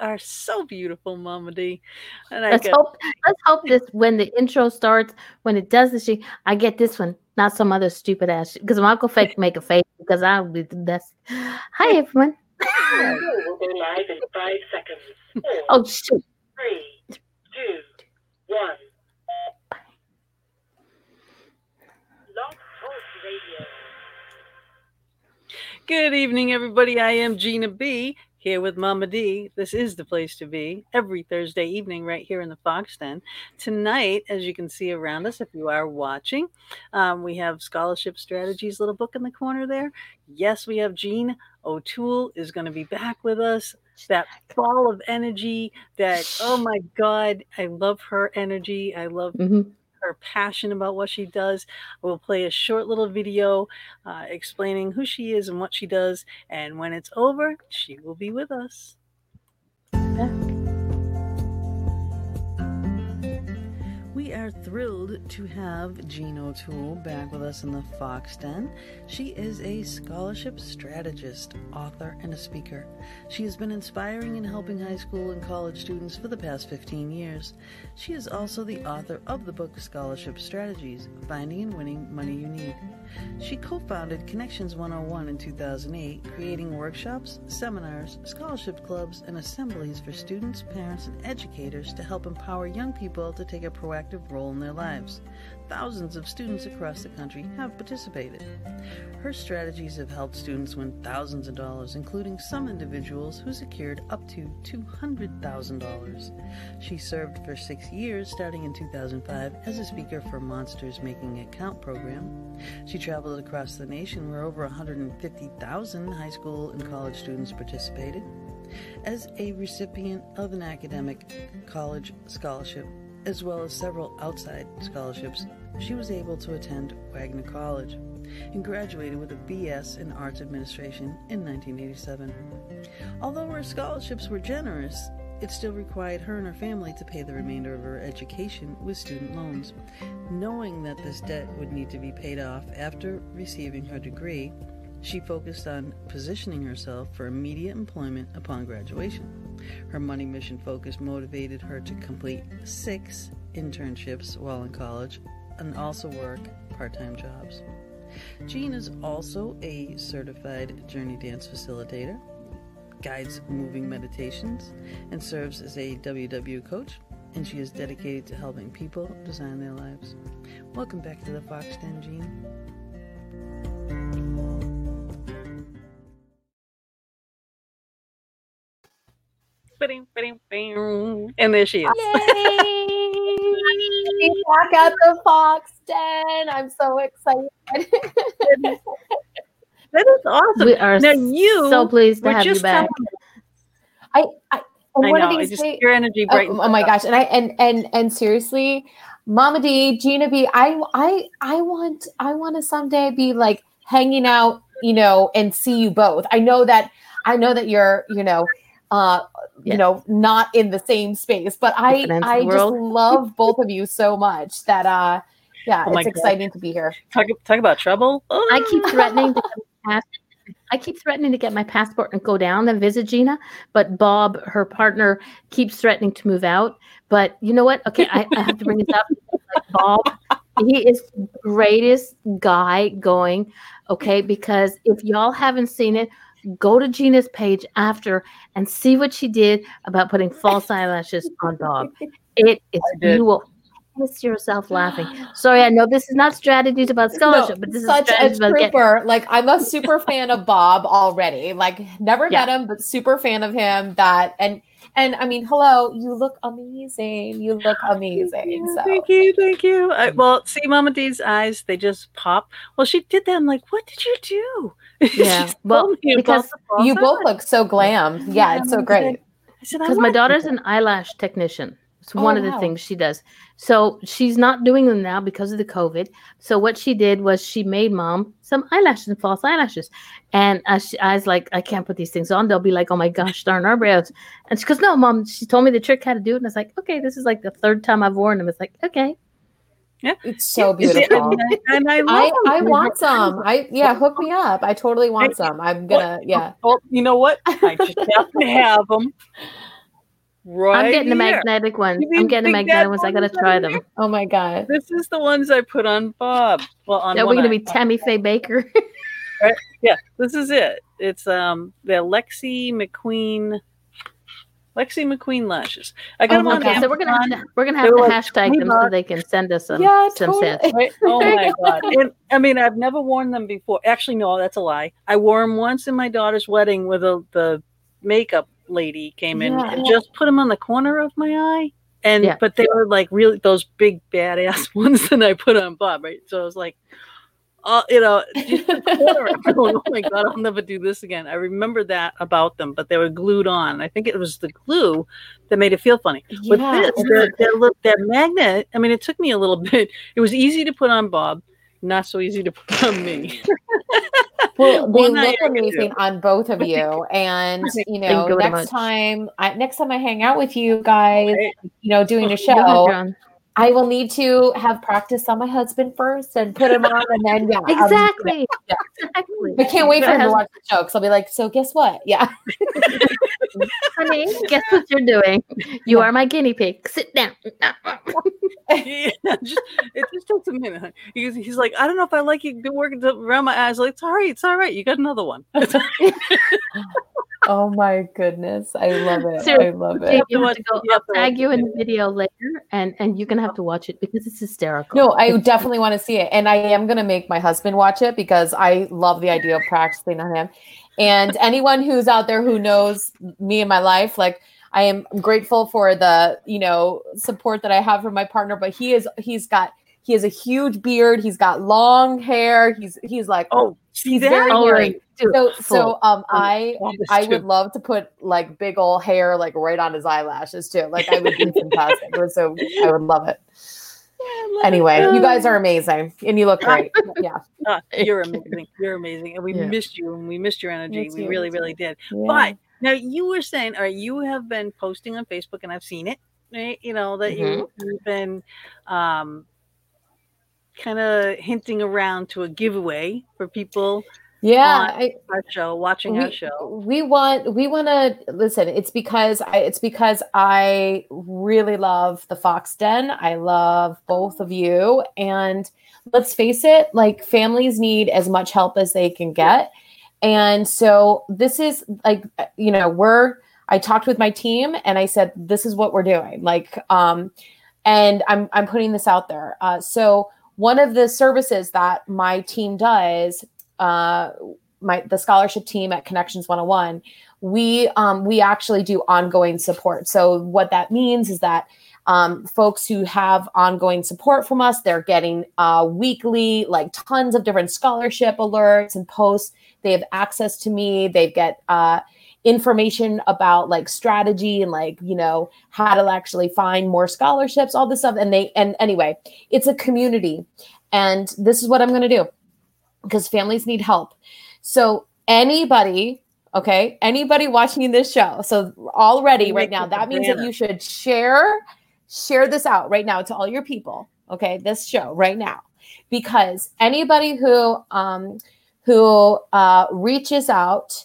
You are so beautiful, Mama D. And I Let's got- hope. Let's hope this when the intro starts, when it does this, shit, I get this one, not some other stupid ass. Because I'm gonna fake make a face because I'll be the best. Hi everyone. we'll go live in five seconds. Four, Oh shoot. three, two, one. Log Pulse Radio. Good evening, everybody. I am Gina B here with Mama D. This is the place to be every Thursday evening, right here in the Fox Den. Tonight, as you can see around us, if you are watching, um, we have Scholarship Strategies little book in the corner there. Yes, we have Jean O'Toole is going to be back with us. That ball of energy, that, oh my God, I love her energy. I love Mhm. Her passion about what she does. We'll play a short little video uh, explaining who she is and what she does. And when it's over, she will be with us. We are thrilled to have Jean O'Toole back with us in the Fox Den. She is a scholarship strategist, author, and a speaker. She has been inspiring and helping high school and college students for the past 15 years. She is also the author of the book Scholarship Strategies Finding and Winning Money You Need. She co founded Connections 101 in 2008, creating workshops, seminars, scholarship clubs, and assemblies for students, parents, and educators to help empower young people to take a proactive role in their lives. Thousands of students across the country have participated. Her strategies have helped students win thousands of dollars, including some individuals who secured up to $200,000. She served for six years, starting in 2005, as a speaker for Monsters Making It Count program. She traveled across the nation where over 150,000 high school and college students participated. As a recipient of an academic college scholarship, as well as several outside scholarships, she was able to attend Wagner College and graduated with a BS in Arts Administration in 1987. Although her scholarships were generous, it still required her and her family to pay the remainder of her education with student loans. Knowing that this debt would need to be paid off after receiving her degree, she focused on positioning herself for immediate employment upon graduation. Her money mission focus motivated her to complete six internships while in college and also work part time jobs. Jean is also a certified journey dance facilitator, guides moving meditations, and serves as a WW coach. And she is dedicated to helping people design their lives. Welcome back to the Fox Den, Jean. And there she is. She's back at the Fox Den. I'm so excited. That is awesome. We are now you so pleased to were have you back. telling- I, I, and I know. did I he just say? your energy Oh, brightens oh my up. gosh! And I and and and seriously, Mama D, Gina B, I I I want I want to someday be like hanging out, you know, and see you both. I know that I know that you're, you know, uh, Yeah. you know, not in the same space, but I Different ends of I just love both of you so much that uh, yeah, Oh my it's God. exciting to be here. Talk, talk about trouble. I keep Ah. threatening to get my pass- I keep threatening to get my passport and go down and visit Gina, but Bob, her partner, keeps threatening to move out. But you know what? Okay, I, I have to bring this up. Like Bob, he is the greatest guy going. Okay, because if y'all haven't seen it, go to Gina's page after and see what she did about putting false eyelashes on Bob. It is you will piss yourself laughing. Sorry, I know this is not strategies about scholarship, No, but this is such a trooper. Like I'm a super fan of Bob already. Like never Yeah. met him, but super fan of him. That and and I mean, hello, you look amazing. You look amazing. So Thank you, thank you. I, well, see, Mama D's eyes, they just pop. Well, she did that. I'm like, what did you do? Yeah, well, told me about because you both look so glam. Yeah, it's so great. I said, because my daughter's an eyelash technician. It's Oh, one of the wow. things she does. So she's not doing them now because of the COVID. So what she did was she made mom some eyelashes and false eyelashes. And I, she, I was like, I can't put these things on. They'll be like, oh my gosh, darn our brows. And she goes, no, mom. She told me the trick how to do it. And I was like, okay, this is like the third time I've worn them. It's like, okay. Yeah. It's so beautiful. And, I- I, love I, them. I want some. I yeah, hook me up. I totally want some. I'm gonna yeah. Well, you know what? I just have to have them. Right I'm getting the magnetic ones. I'm getting the magnetic ones. I gotta try them. Oh my god. This is the ones I put on Bob. Well, on Are we one gonna be Tammy Faye Bakker? Yeah, this is it. It's um the Lexi McQueen, Lexi McQueen lashes. I got Oh them on okay, so we're gonna have to, we're gonna have to like hashtag them so they can send us some Yeah, some totally. sets. Right? Oh my god! And, I mean, I've never worn them before. Actually, no, that's a lie. I wore them once in my daughter's wedding, with the the makeup lady came in Yeah. and just put them on the corner of my eye. And Yeah. but they were like really those big badass ones that I put on Bob, right? So I was like, uh, you know, just the corner. I'm going, oh my god, I'll never do this again. I remember that about them, but they were glued on. I think it was the glue that made it feel funny. With Yeah, this, their, their, look- their magnet, I mean, it took me a little bit. It was easy to put on Bob, not so easy to put on me. Well, they look amazing on both of you, and you know, you next much. time, I, next time I hang out with you guys, you know, doing a show. I will need to have practice on my husband first and put him on, and then yeah, Exactly. yeah. Exactly. I can't wait for him to watch the show because I'll be like, so guess what? Yeah, Honey, guess what you're doing? You are my guinea pig. Sit down. yeah, just, it just takes a minute. huh? He's, he's like, I don't know if I like you Been working around my eyes. Like, it's all right, it's all right. You got another one. oh my goodness, I love it. I Seriously, love Okay, it. you have to go. I'll tag you in the video later, and and you're gonna have to watch it because it's hysterical. No, I definitely want to see it. And I am going to make my husband watch it because I love the idea of practicing on him. And anyone who's out there who knows me and my life, like I am grateful for the, you know, support that I have from my partner, but he is he's got he has a huge beard, he's got long hair, he's he's like Oh, He's that? very hairy. right. So so um I I would love to put like big old hair like right on his eyelashes too. Like I would be fantastic. So I would love it. Anyway, you guys are amazing and you look great. Yeah. Ah, you're amazing. You're amazing. And we Yeah. missed you and we missed your energy. We really, really did. yeah. But now you were saying, or you have been posting on Facebook and I've seen it, right? You know, that you, you've been um, kind of hinting around to a giveaway for people yeah, I, our show, watching our show. we want we want to listen. It's because I it's because I really love the Fox Den. I love both of you, and let's face it, like families need as much help as they can get, and so this is like you know we're. I talked with my team and I said this is what we're doing. Like, um, and I'm I'm putting this out there. Uh, so one of the services that my team does uh, my the scholarship team at Connections 101, we um, we actually do ongoing support. So what that means is that um, folks who have ongoing support from us, they're getting uh, weekly, like tons of different scholarship alerts and posts. They have access to me. They get uh, information about like strategy and like you know how to actually find more scholarships, all this stuff. And they and anyway, it's a community, and this is what I'm going to do because families need help. So anybody, okay, anybody watching this show, so already right now, that means that you should share share this out right now to all your people, okay, this show right now, because anybody who um, who uh, reaches out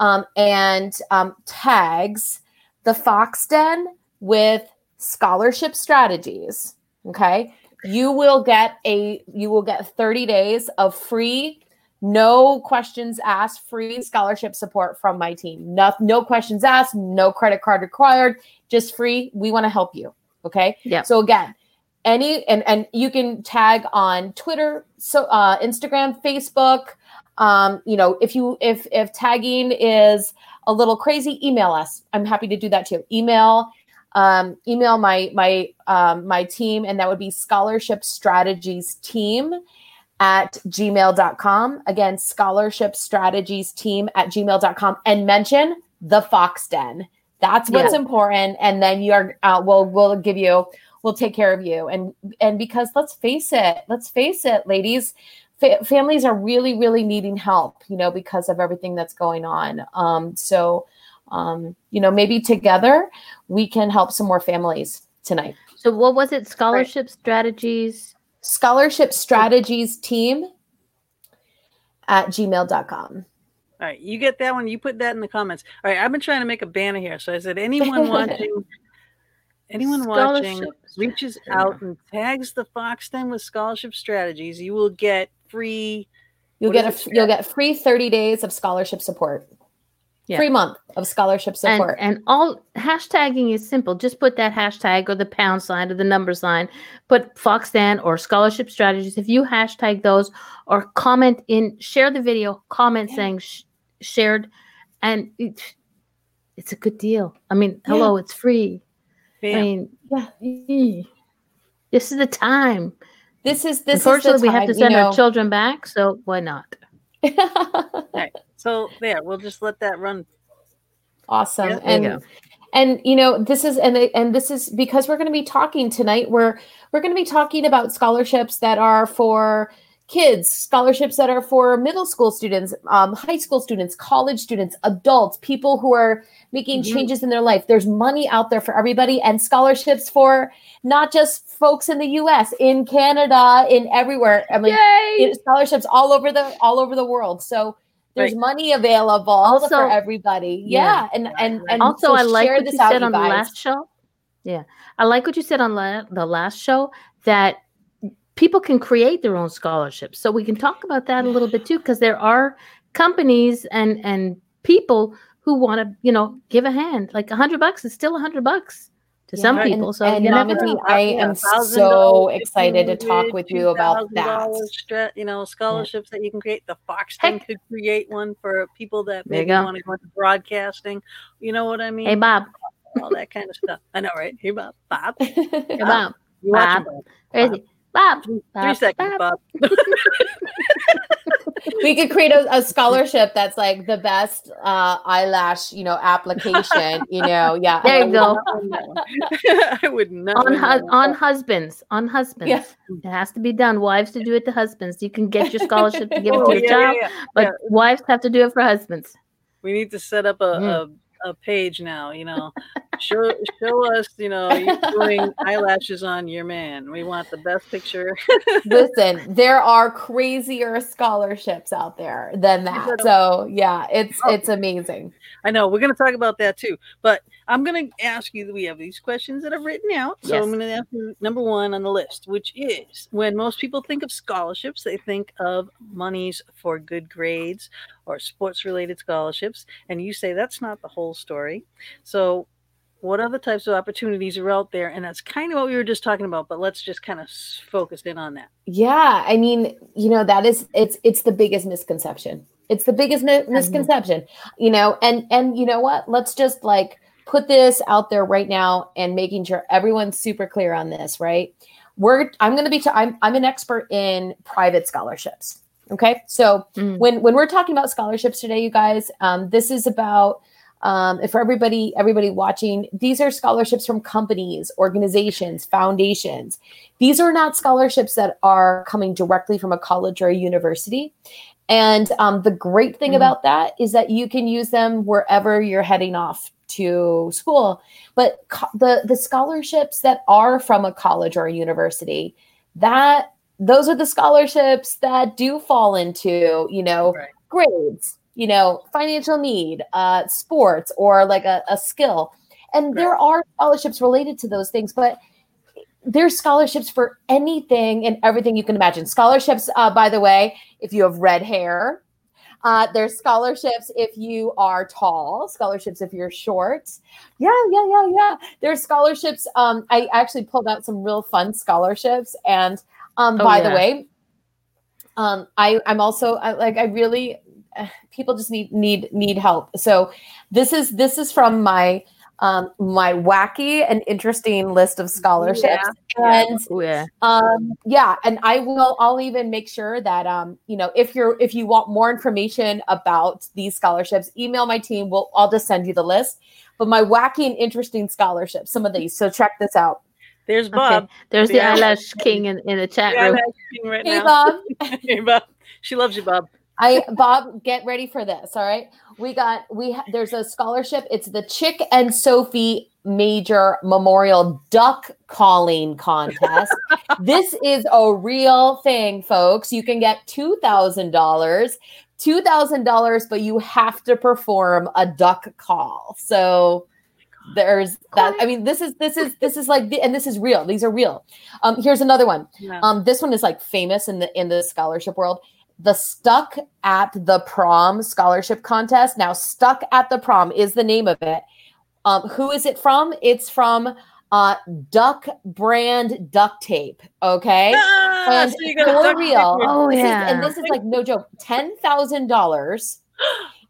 um, and um, tags the Fox Den with scholarship strategies, okay, you will get a you will get 30 days of free no questions asked free scholarship support from my team. No, no questions asked no credit card required just free. We want to help you okay? Yeah. so again any and and you can tag on twitter so uh instagram facebook um you know if you if if tagging is a little crazy email us. I'm happy to do that too. Email um, email my my um, my team and that would be scholarship strategies team at gmail.com again scholarship strategies team at gmail.com and mention the fox den. That's what's important and then you're uh, we'll we'll give you we'll take care of you. And and because let's face it let's face it ladies fa- families are really really needing help you know because of everything that's going on um so um you know maybe together we can help some more families tonight So what was it? Scholarship strategies. scholarship strategies team at gmail.com All right, you get that one. You put that in the comments. All right, I've been trying to make a banner here, so I said anyone watching, anyone watching reaches out and tags the Fox Den with scholarship strategies, you will get free. You'll get a it? you'll get free 30 days of scholarship support. Yeah. Free month of scholarship support. and all hashtagging is simple. Just put that hashtag or the pound sign or the number sign. Put Fox Den or scholarship strategies. If you hashtag those or comment in, share the video, comment Yeah. saying sh- shared, and it, it's a good deal. I mean, hello, it's free. I mean, Yeah. this is the time. This is this Unfortunately, is the we have time, to you send our children back, so why not? So there, we'll just let that run. awesome. Yeah, and and you know this is and and this is because we're going to be talking tonight we're we're going to be talking about scholarships that are for kids scholarships that are for middle school students um, high school students college students adults people who are making Mhm. changes in their life there's money out there for everybody and scholarships for not just folks in the us in canada in everywhere i mean Yay! scholarships all over the all over the world so there's Right. money available Also- for everybody yeah, Yeah. and and, and also so i like what this you said you on the last show yeah i like what you said on la- the last show that people can create their own scholarships so we can talk about that a little bit too because there are companies and and people who want to you know give a hand like a hundred bucks is still a hundred bucks to some and- people so and you Mama know. I am so excited to talk with you about that. you know, scholarships that you can create. The Fox Den Heck. could create one for people that maybe want to go into broadcasting. You know what I mean? hey bob All that kind of stuff. I know, right? Hey, Bob. Bob. hey bob You watching, Bob. Bob? Where is he? bob, Three seconds, Bob. Bob. we could create a, a scholarship that's like the best uh, eyelash, you know, application. you know, yeah. There you go. I would not. on hu- on husbands on husbands Yeah. it has to be done wives to do it to husbands you can get your scholarship to give it Oh, to your yeah, child yeah, yeah. but Yeah. wives have to do it for husbands We need to set up a, Mm. a, a page now, you know. show show us, you know, you doing eyelashes on your man. We want the best picture. Listen, there are crazier scholarships out there than that. So yeah, it's Oh. it's amazing. I know we're going to talk about that too, but I'm going to ask you. We have these questions that I've written out, so I'm going to ask you number one on the list, which is when most people think of scholarships, they think of monies for good grades or sports-related scholarships, and you say that's not the whole story. So, what other types of opportunities are out there? And that's kind of what we were just talking about, but let's just kind of focus in on that. Yeah, I mean, you know, that is it's it's the biggest misconception. It's the biggest mi- misconception, you know, and and you know what? Let's just like put this out there right now and making sure everyone's super clear on this, right? We're I'm going to be t- I'm I'm an expert in private scholarships. Okay? So, Mm. when when we're talking about scholarships today, you guys, um, this is about um, if for everybody everybody watching, these are scholarships from companies, organizations, foundations. These are not scholarships that are coming directly from a college or a university. And um, the great thing Mhm. about that is that you can use them wherever you're heading off to school. But co- the the scholarships that are from a college or a university, that those are the scholarships that do fall into you know Right. grades, you know, financial need, uh, sports, or like a, a skill. And there are scholarships related to those things, but there's scholarships for anything and everything you can imagine. Scholarships, uh, by the way, if you have red hair, uh, there's scholarships if you are tall, scholarships if you're short. Yeah, yeah, yeah, yeah. There's scholarships. Um, I actually pulled out some real fun scholarships. And um, Oh, by the way, um, I, I'm also I, like I really people just need need need help. So this is this is from my um, my wacky and interesting list of scholarships. And Oh, yeah um, yeah, and I will. I'll even make sure that um, you know, if you're if you want more information about these scholarships, email my team. We'll I'll just send you the list. But my wacky and interesting scholarships, some of these. So check this out. There's okay Bob. there's the Yeah. eyelash king in, in the chat Yeah, room King right Hey now. Bob. hey, Bob. She loves you, Bob. I Bob, get ready for this. All right, we got we ha- there's a scholarship. It's the Chick and Sophie Major Memorial Duck Calling Contest. this is a real thing, folks. You can get two thousand dollars two thousand dollars, but you have to perform a duck call. So there's that. I mean, this is this is this is like, and this is real. These are real. Um, here's another one. Yeah. Um, this one is like famous in the in the scholarship world. The Stuck at the Prom scholarship contest. Now, Stuck at the Prom is the name of it. Um, who is it from? It's from uh, Duck brand duct tape. Okay. Ah, And so you gotta for real, Oh this is- yeah. and this is like no joke. Ten thousand dollars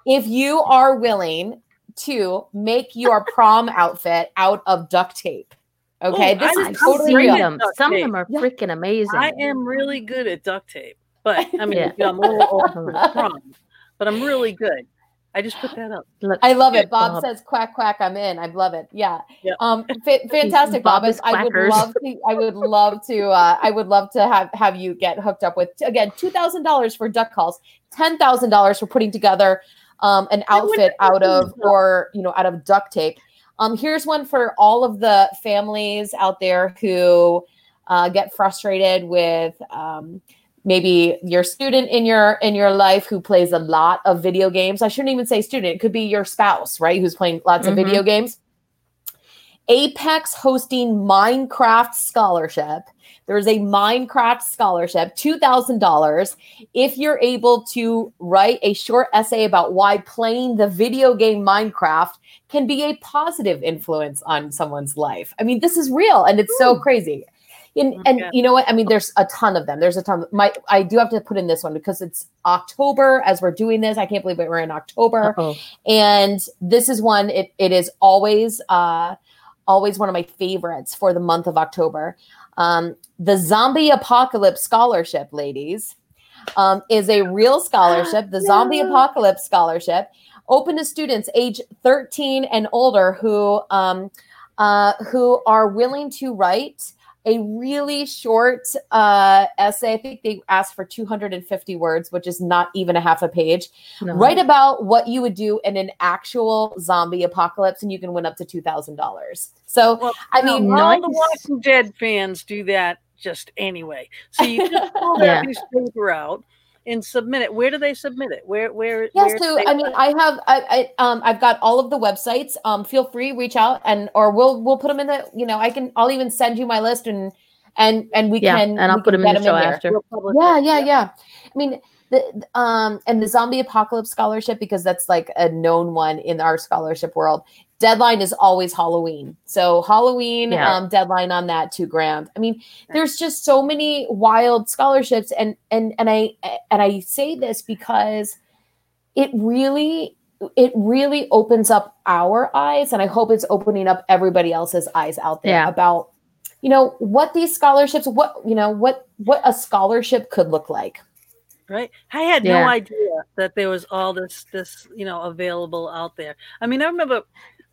if you are willing to make your prom outfit out of duct tape. Okay, Oh, this I is totally real. them. Duct Some of them are Yeah. freaking amazing. I am really good at duct tape, but I mean, Yeah. I'm a little old for the prom, but I'm really good. I just put that up. Look, I love it. Bob Bob. says quack quack. I'm in. I love it. Yeah. Yep. Um. Fa- fantastic, Bob. Bob I would love to. I would love to. Uh, I would love to have have you get hooked up with again two thousand dollars for duck calls, ten thousand dollars for putting together um, an outfit out of or you know out of duct tape. Um. Here's one for all of the families out there who uh, get frustrated with. Um, maybe your student in your in your life who plays a lot of video games. I shouldn't even say student it could be your spouse right who's playing lots of Mhm. video games. Apex hosting minecraft scholarship. There's a minecraft scholarship $2000 if you're able to write a short essay about why playing the video game minecraft can be a positive influence on someone's life. I mean this is real and it's so crazy and, and Okay. you know what? I mean, there's a ton of them. There's a ton. Of, My I do have to put in this one because it's October as we're doing this. I can't believe it. We're in October, uh-oh. and this is one. It it is always uh always one of my favorites for the month of October. Um, the Zombie Apocalypse Scholarship, ladies, um, is a real scholarship. The Zombie Apocalypse Scholarship, open to students age 13 and older who um, uh, who are willing to write a really short uh, essay. I think they asked for 250 words, which is not even a half a page. No. Write about what you would do in an actual zombie apocalypse, and you can win up to two thousand dollars. So, Well, I mean, all the. Walking Dead fans do that just anyway. So you just pull that Yeah. piece of paper out and submit it. Where do they submit it? Where where? yeah. where So, I mean, I have, I, I, um, I've got all of the websites. Um, feel free, reach out, and or we'll we'll put them in the. You know, I can. I'll even send you my list, and and and we yeah, can. and I'll put them in get the show after. We'll publish Yeah, yeah, yeah. I mean, the um, and the zombie apocalypse scholarship because that's like a known one in our scholarship world. Deadline is always Halloween, so Halloween Yeah. um, deadline on that two grand. I mean, there's just so many wild scholarships, and and and I and I say this because it really it really opens up our eyes, and I hope it's opening up everybody else's eyes out there Yeah. about you know what these scholarships what you know what what a scholarship could look like right i had Yeah. no idea that there was all this this you know available out there i mean i remember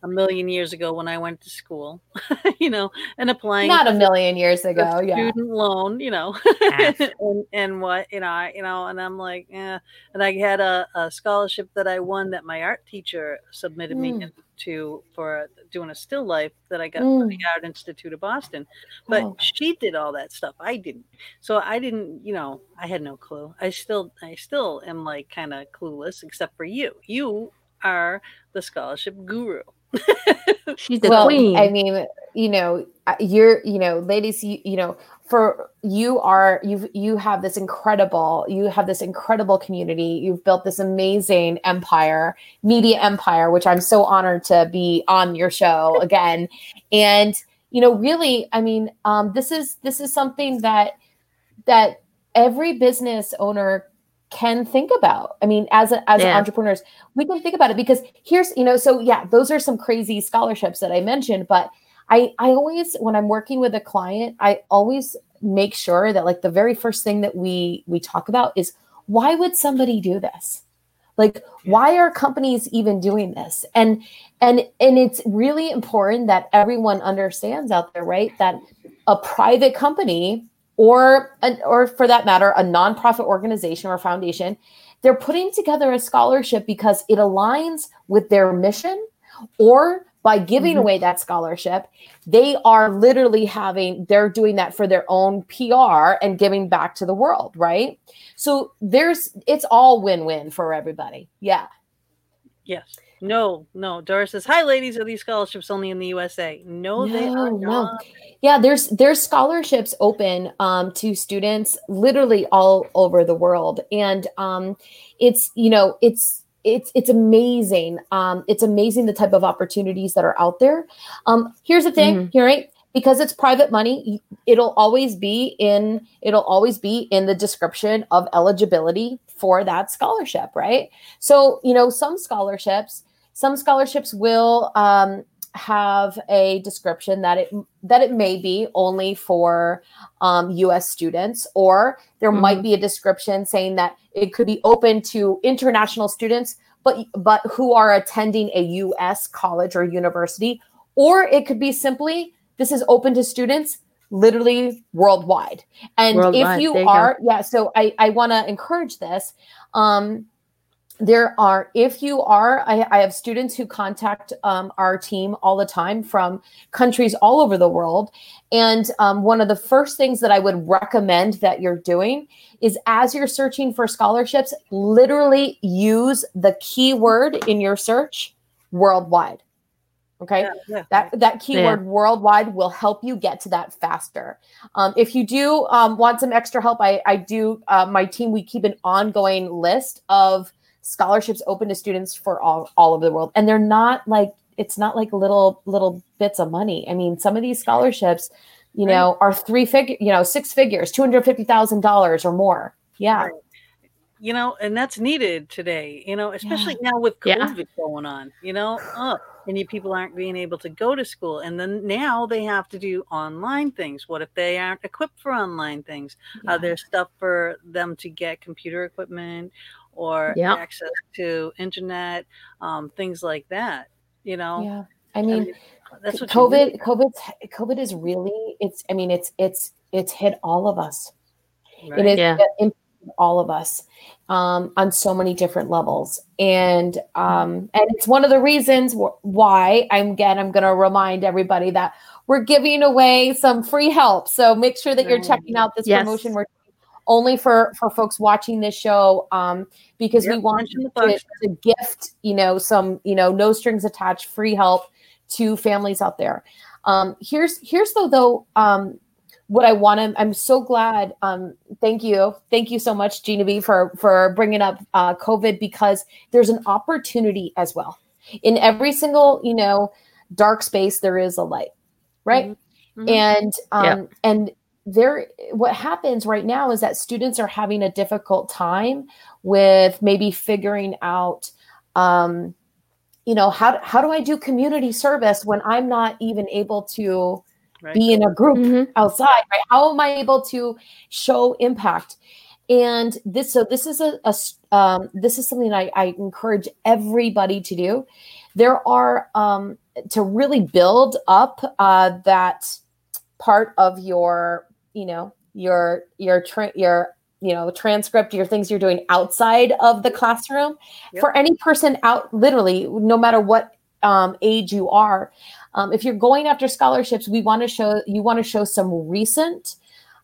a million years ago when i went to school you know and applying not a million years ago yeah student loan you know and, and what you know I, you know and i'm like yeah and i had a, a scholarship that i won that my art teacher submitted Mm. me to for doing a still life that i got mm. from the art institute of boston but Oh. she did all that stuff. I didn't. So i didn't you know i had no clue. I still i still am like kind of clueless except for you. You are the scholarship guru She's the well queen. i mean you know you're you know ladies you, you know for you are you've you have this incredible you have this incredible community you've built this amazing empire media empire which i'm so honored to be on your show again and you know really i mean um this is this is something that that every business owner can think about. I mean as a, as Yeah. entrepreneurs we can think about it because here's you know so yeah those are some crazy scholarships that i mentioned but i i always when i'm working with a client i always make sure that like the very first thing that we we talk about is why would somebody do this? Like why are companies even doing this? And and and it's really important that everyone understands out there right that a private company or an, or for that matter a nonprofit organization or foundation they're putting together a scholarship because it aligns with their mission or by giving Mhm. away that scholarship, they are literally having, they're doing that for their own PR and giving back to the world, right? So there's, it's all win win for everybody. Yeah. Yes. No, no. Doris says, Hi, ladies. Are these scholarships only in the USA? No, they are not. Yeah, there's there's scholarships open um, to students literally all over the world, and um, it's you know it's it's it's amazing. Um, it's amazing the type of opportunities that are out there. Um, here's the thing, here right? Because it's private money, it'll always be in it'll always be in the description of eligibility for that scholarship, right? So you know some scholarships, some scholarships will um, have a description that it that it may be only for um, U.S. students, or there might be a description saying that it could be open to international students, but but who are attending a U.S. college or university, or it could be simply this is open to students literally worldwide. And Worldwide, if you there you are, yeah, so I I want to encourage this. Um, there are if you are I, I have students who contact um, our team all the time from countries all over the world. And um, one of the first things that i would recommend that you're doing is as you're searching for scholarships literally use the keyword in your search worldwide. Okay? Yeah, yeah. that that keyword worldwide will help you get to that faster. Um, if you do um, want some extra help i, I do uh, my team we keep an ongoing list of scholarships open to students for all, all over the world and they're not like it's not like little little bits of money i mean some of these scholarships you Right. know are three figure you know six figures $250000 or more yeah Right. you know, and that's needed today, you know, especially now with Yeah. COVID going on, you know, uh, and you people aren't being able to go to school. And then now they have to do online things. What if they aren't equipped for online things? Yeah. Are there stuff for them to get computer equipment or Yeah. access to internet, um, things like that? You know, yeah i mean mean, that's what COVID, COVID, COVID is really, it's, I mean, it's, it's, it's hit all of us. right? It is Yeah. impacted all of us um, on so many different levels, and um, and it's one of the reasons wh- why I'm again I'm going to remind everybody that we're giving away some free help. So make sure that you're checking out this Yes. promotion. We're only for for folks watching this show um, because we want to, to gift you know some you know no strings attached free help to families out there. Um, here's here's though though um, what I want to. I'm so glad. Um, thank you, thank you so much, Genevieve, for for bringing up uh, COVID because there's an opportunity as well. In every single you know dark space, there is a light, right? Mhm. And um, Yeah. and there, what happens right now is that students are having a difficult time with maybe figuring out. Um, you know how, how do i do community service when i'm not even able to Right. be in a group Mhm. outside right how am i able to show impact and this so this is a um, this is something I, I encourage everybody to do there are um, to really build up uh, that part of your you know your your tra- your you know transcript your things you're doing outside of the classroom. Yep. for any person out literally no matter what um, age you are um, if you're going after scholarships we want to show you want to show some recent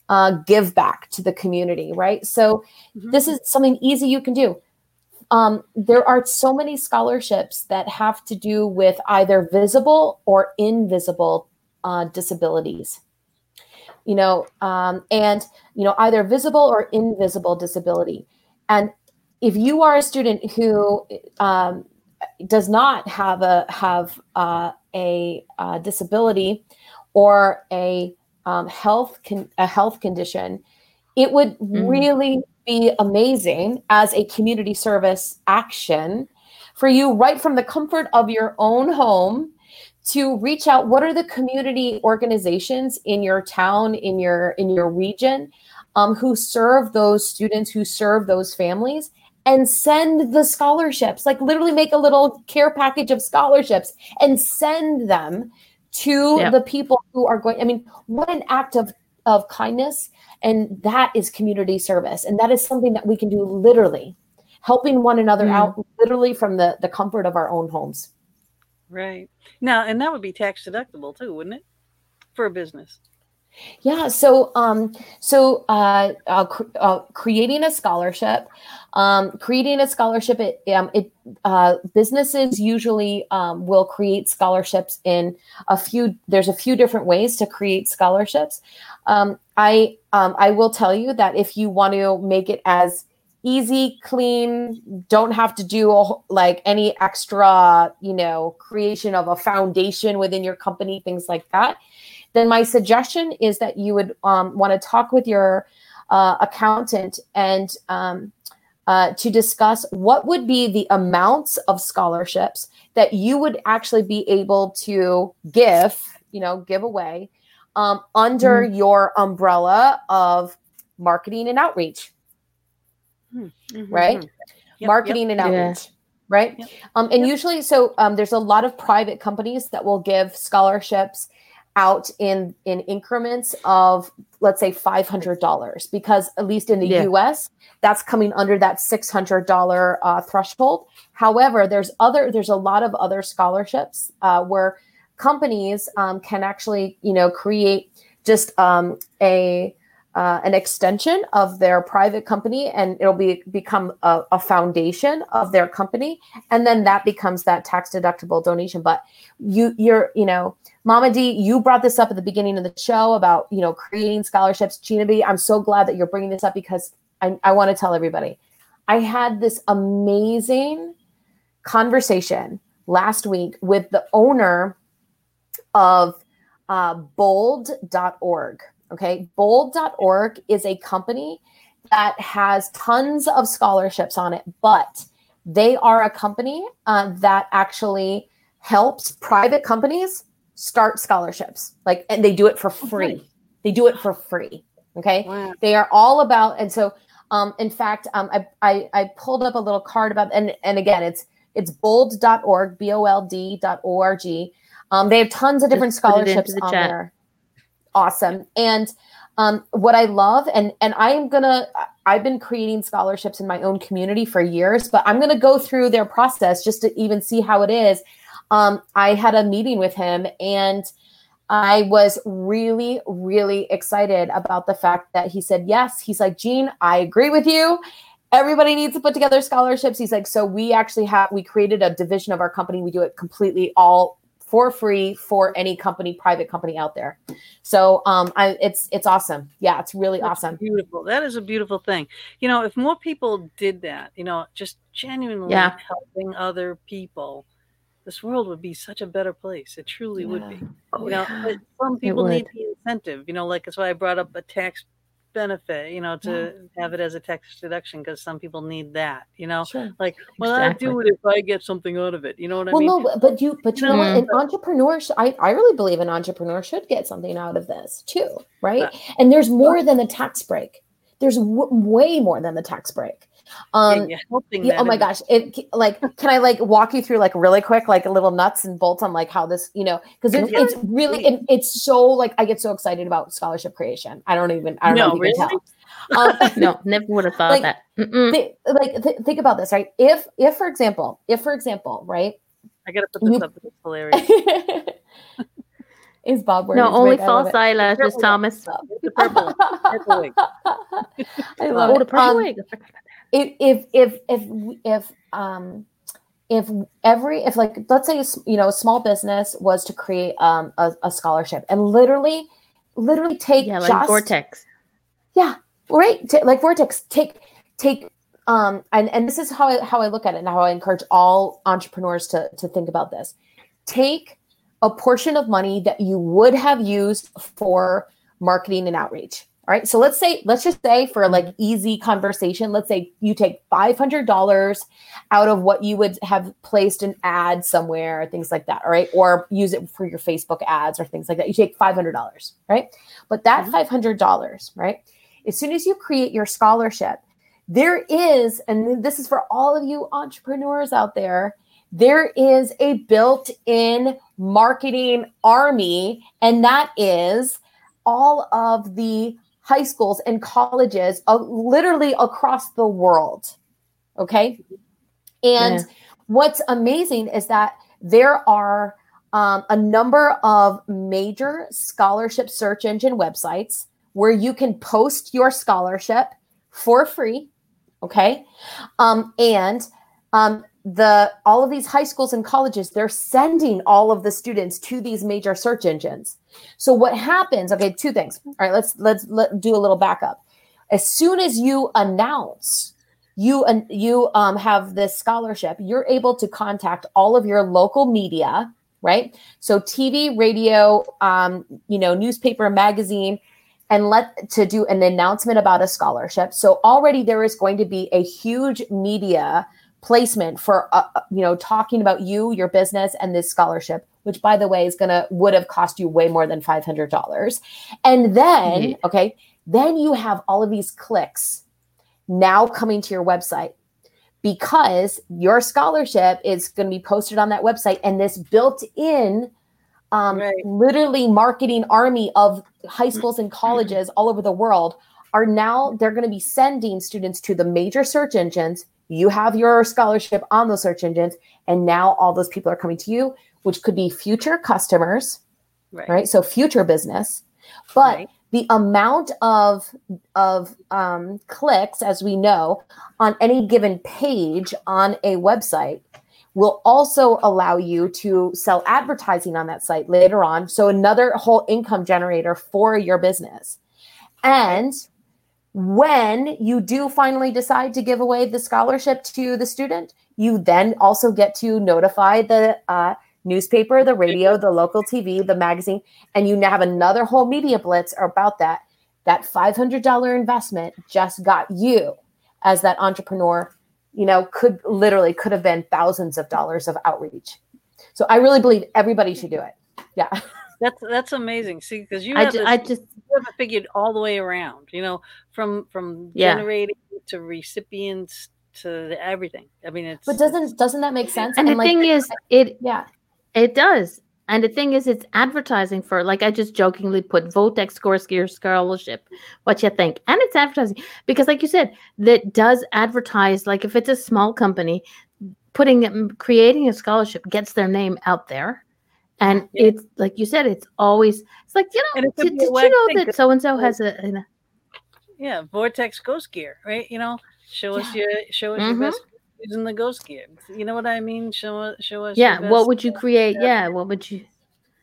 uh, give back to the community right? So Mhm. this is something easy you can do. Um, there are so many scholarships that have to do with either visible or invisible uh, disabilities you know um, and you know either visible or invisible disability and if you are a student who um, does not have a have uh, a, uh disability or a um, health con- a health condition, it would Mhm. really be amazing as a community service action for you right from the comfort of your own home to reach out what are the community organizations in your town in your in your region um, who serve those students who serve those families and send the scholarships? Like literally make a little care package of scholarships and send them to the people who are going i mean what an act of of kindness and that is community service and that is something that we can do literally helping one another Mm. out literally from the the comfort of our own homes Right. Now, and that would be tax deductible too, wouldn't it? For a business. Yeah. So, um, so uh, uh, cr- uh, creating a scholarship, um, creating a scholarship, it, um, it uh, businesses usually um, will create scholarships in a few. There's a few different ways to create scholarships. Um, I um, I will tell you that if you want to make it as easy, clean, don't have to do a, like any extra, you know, creation of a foundation within your company, things like that. Then my suggestion is that you would um, want to talk with your uh, accountant and um, uh, to discuss what would be the amounts of scholarships that you would actually be able to give, you know, give away um, under your umbrella of marketing and outreach, right? Mhm. Yep, marketing and Yeah. outreach right Yep. um, and Yep. usually so um, there's a lot of private companies that will give scholarships out in in increments of let's say $500 because at least in the Yeah. us that's coming under that $600 uh, threshold however there's other there's a lot of other scholarships uh, where companies um, can actually you know create just um, a uh, an extension of their private company and it'll be become a, a foundation of their company. And then that becomes that tax deductible donation. But you you're you know mama d you brought this up at the beginning of the show about you know creating scholarships. Gina b i'm so glad that you're bringing this up because i, I want to tell everybody. I had this amazing conversation last week with the owner of uh, bold.org Okay. Bold.org is a company that has tons of scholarships on it, but they are a company uh, that actually helps private companies start scholarships. Like, and they do it for free. They do it for free. Okay. Wow. They are all about, and so, um, in fact, um, I, I, I pulled up a little card about, and, and again, it's, it's bold.org, B-O-L-D dot O-R-G. Um, they have tons of different Just put it into scholarships the on chat. there. Awesome. And um, what I love, and and I'm gonna, I've been creating scholarships in my own community for years, but I'm gonna go through their process just to even see how it is. Um, I had a meeting with him, and I was really, really excited about the fact that he said yes. He's like, Jean, I agree with you. Everybody needs to put together scholarships. He's like, so we actually have we created a division of our company. We do it completely all for free for any company, private company out there. So um, I, it's it's awesome. Yeah, it's really That's awesome. Beautiful. That is a beautiful thing. You know, if more people did that, you know, just genuinely Yeah. helping other people, this world would be such a better place. It truly would be. Oh, You know, yeah. but some people would. need the incentive. You know, like that's why I brought up a tax benefit. You know, to have it as a tax deduction because some people need that. You know, Sure. like, well, Exactly. I'll do it if I get something out of it. You know what I mean? Well, no, but- you, but you know what? Mhm. An entrepreneur, sh- I, I really believe an entrepreneur should get something out of this too, right? Yeah. And there's more than the tax break. There's w- way more than the tax break. Um, yeah, oh my gosh! It like, can I like walk you through like really quick, like a little nuts and bolts on like how this, you know, because it's, Yeah. it's really, it, it's so like I get so excited about scholarship creation. I don't even, I don't know No, if you can really? tell. Um, no, never would have thought Like, that. Mm-mm. like th- think about this, right? If, if for example, if for example, right, I gotta put this you- up. It's hilarious. is Bob wearing No, only? False eyelashes, Thomas. The purple, purple wig. I love Oh, it. the purple Um, wig. If if if if if um if every if like let's say you know a small business was to create um a, a scholarship and literally literally take Yeah, like just Vortex. yeah right Ta- like vortex take take um and and this is how I how I look at it and how I encourage all entrepreneurs to to think about this take a portion of money that you would have used for marketing and outreach all right so let's say let's just say for like easy conversation let's say you take $500 out of what you would have placed an ad somewhere things like that all right? Or use it for your facebook ads or things like that. You take $500 right? But that mm-hmm. $500 right? As soon as you create your scholarship there is and this is for all of you entrepreneurs out there there is a built-in marketing army and that is all of the high schools and colleges uh, literally across the world okay and Yeah. what's amazing is that there are um, a number of major scholarship search engine websites where you can post your scholarship for free. Okay. Um, and um, the all of these high schools and colleges they're sending all of the students to these major search engines. So what happens okay two things. All right let's let's let, do a little backup. As soon as you announce you and you um, have this scholarship you're able to contact all of your local media right? So tv radio um, you know newspaper magazine and let to do an announcement about a scholarship. So already there is going to be a huge media placement for uh, uh, you know talking about you your business and this scholarship which by the way is gonna would have cost you way more than $500 and then yeah. okay then you have all of these clicks now coming to your website because your scholarship is going to be posted on that website and this built in um, right. literally marketing army of high schools and colleges all over the world are now they're going to be sending students to the major search engines you have your scholarship on those search engines and now all those people are coming to you which could be future customers right, right? so future business but right. the amount of of um, clicks as we know on any given page on a website will also allow you to sell advertising on that site later on so another whole income generator for your business and when you do finally decide to give away the scholarship to the student, you then also get to notify the uh, newspaper, the radio, the local TV, the magazine, and you now have another whole media blitz about that. That $500 investment just got you as that entrepreneur, you know, could literally could have been thousands of dollars of outreach. So I really believe everybody should do it. Yeah. That's that's amazing. See, because you have I, this, I just you have figured all the way around. You know, from from yeah. generating to recipients to everything. I mean, it's but doesn't doesn't that make sense? And, and the like, thing is, it yeah, it does. And the thing is, it's advertising for, like I just jokingly put, Vortex Ghost Gear Scholarship. What you think? And it's advertising because, like you said, that does advertise. Like if it's a small company, putting creating a scholarship gets their name out there and yeah. it's like you said, it's always it's like you know. Did, did you know that so and so has a, a, yeah Vortex Ghost Gear, right? You know, show us yeah. your show us mm-hmm. your best using the Ghost Gear. You know what I mean? Show show us. Yeah. What would you create? Yeah. What would you?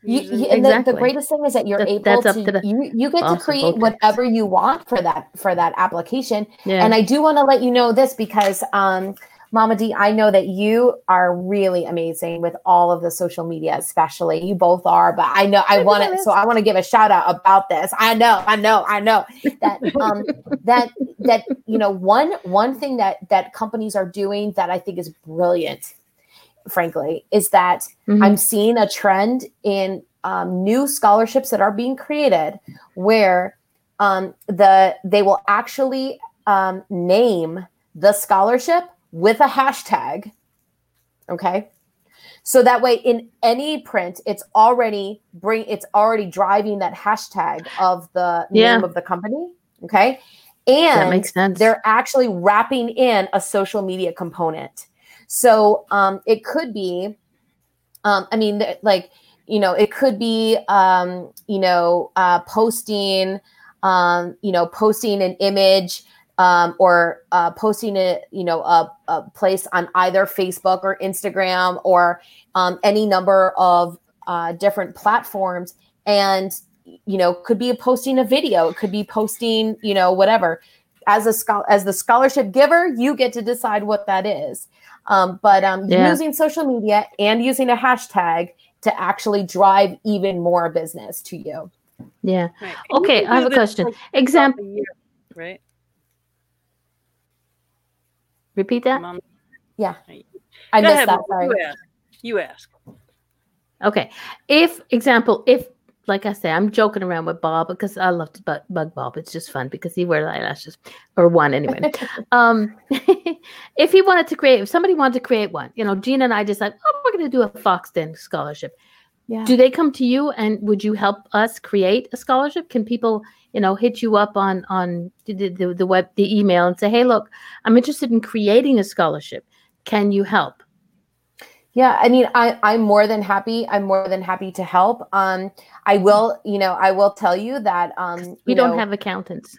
You, you, and exactly. the, the, greatest thing is that you're that, able to, to you, you get to create whatever you want for that for that application yeah. and i do want to let you know this because um Mama D, I know that you are really amazing with all of the social media, especially you both are. But I know I want to, so I want to give a shout out about this. I know, I know, I know that um, that that you know one one thing that that companies are doing that I think is brilliant, frankly, is that mm-hmm. I'm seeing a trend in um, new scholarships that are being created where um, the they will actually um, name the scholarship with a hashtag. Okay. So that way in any print, it's already bring it's already driving that hashtag of the yeah. name of the company. Okay. And that makes sense. they're actually wrapping in a social media component. So um, it could be, um, I mean, like, you know, it could be, um, you know, uh, posting, um, you know, posting an image um, or uh, posting it, you know, a, a, place on either Facebook or Instagram or um, any number of uh, different platforms, and you know, could be posting a video, it could be posting, you know, whatever. As a scholar, as the scholarship giver, you get to decide what that is. Um, but um, yeah. using social media and using a hashtag to actually drive even more business to you. Yeah. Right. Okay, I have a question. Example. Right. Repeat that. Yeah. I Go missed ahead, that. Sorry. You ask. you ask. Okay. If example, if like I say, I'm joking around with Bob because I love to bug, bug Bob. It's just fun because he wears eyelashes or one anyway. um, if he wanted to create, if somebody wanted to create one, you know, Gina and I decided, oh, we're going to do a Fox Den scholarship. Yeah. Do they come to you and would you help us create a scholarship? Can people you know hit you up on on the, the, the web the email and say hey look i'm interested in creating a scholarship can you help Yeah, I mean, I I'm more than happy. I'm more than happy to help. Um, I will, you know, I will tell you that um, you We don't know, have accountants.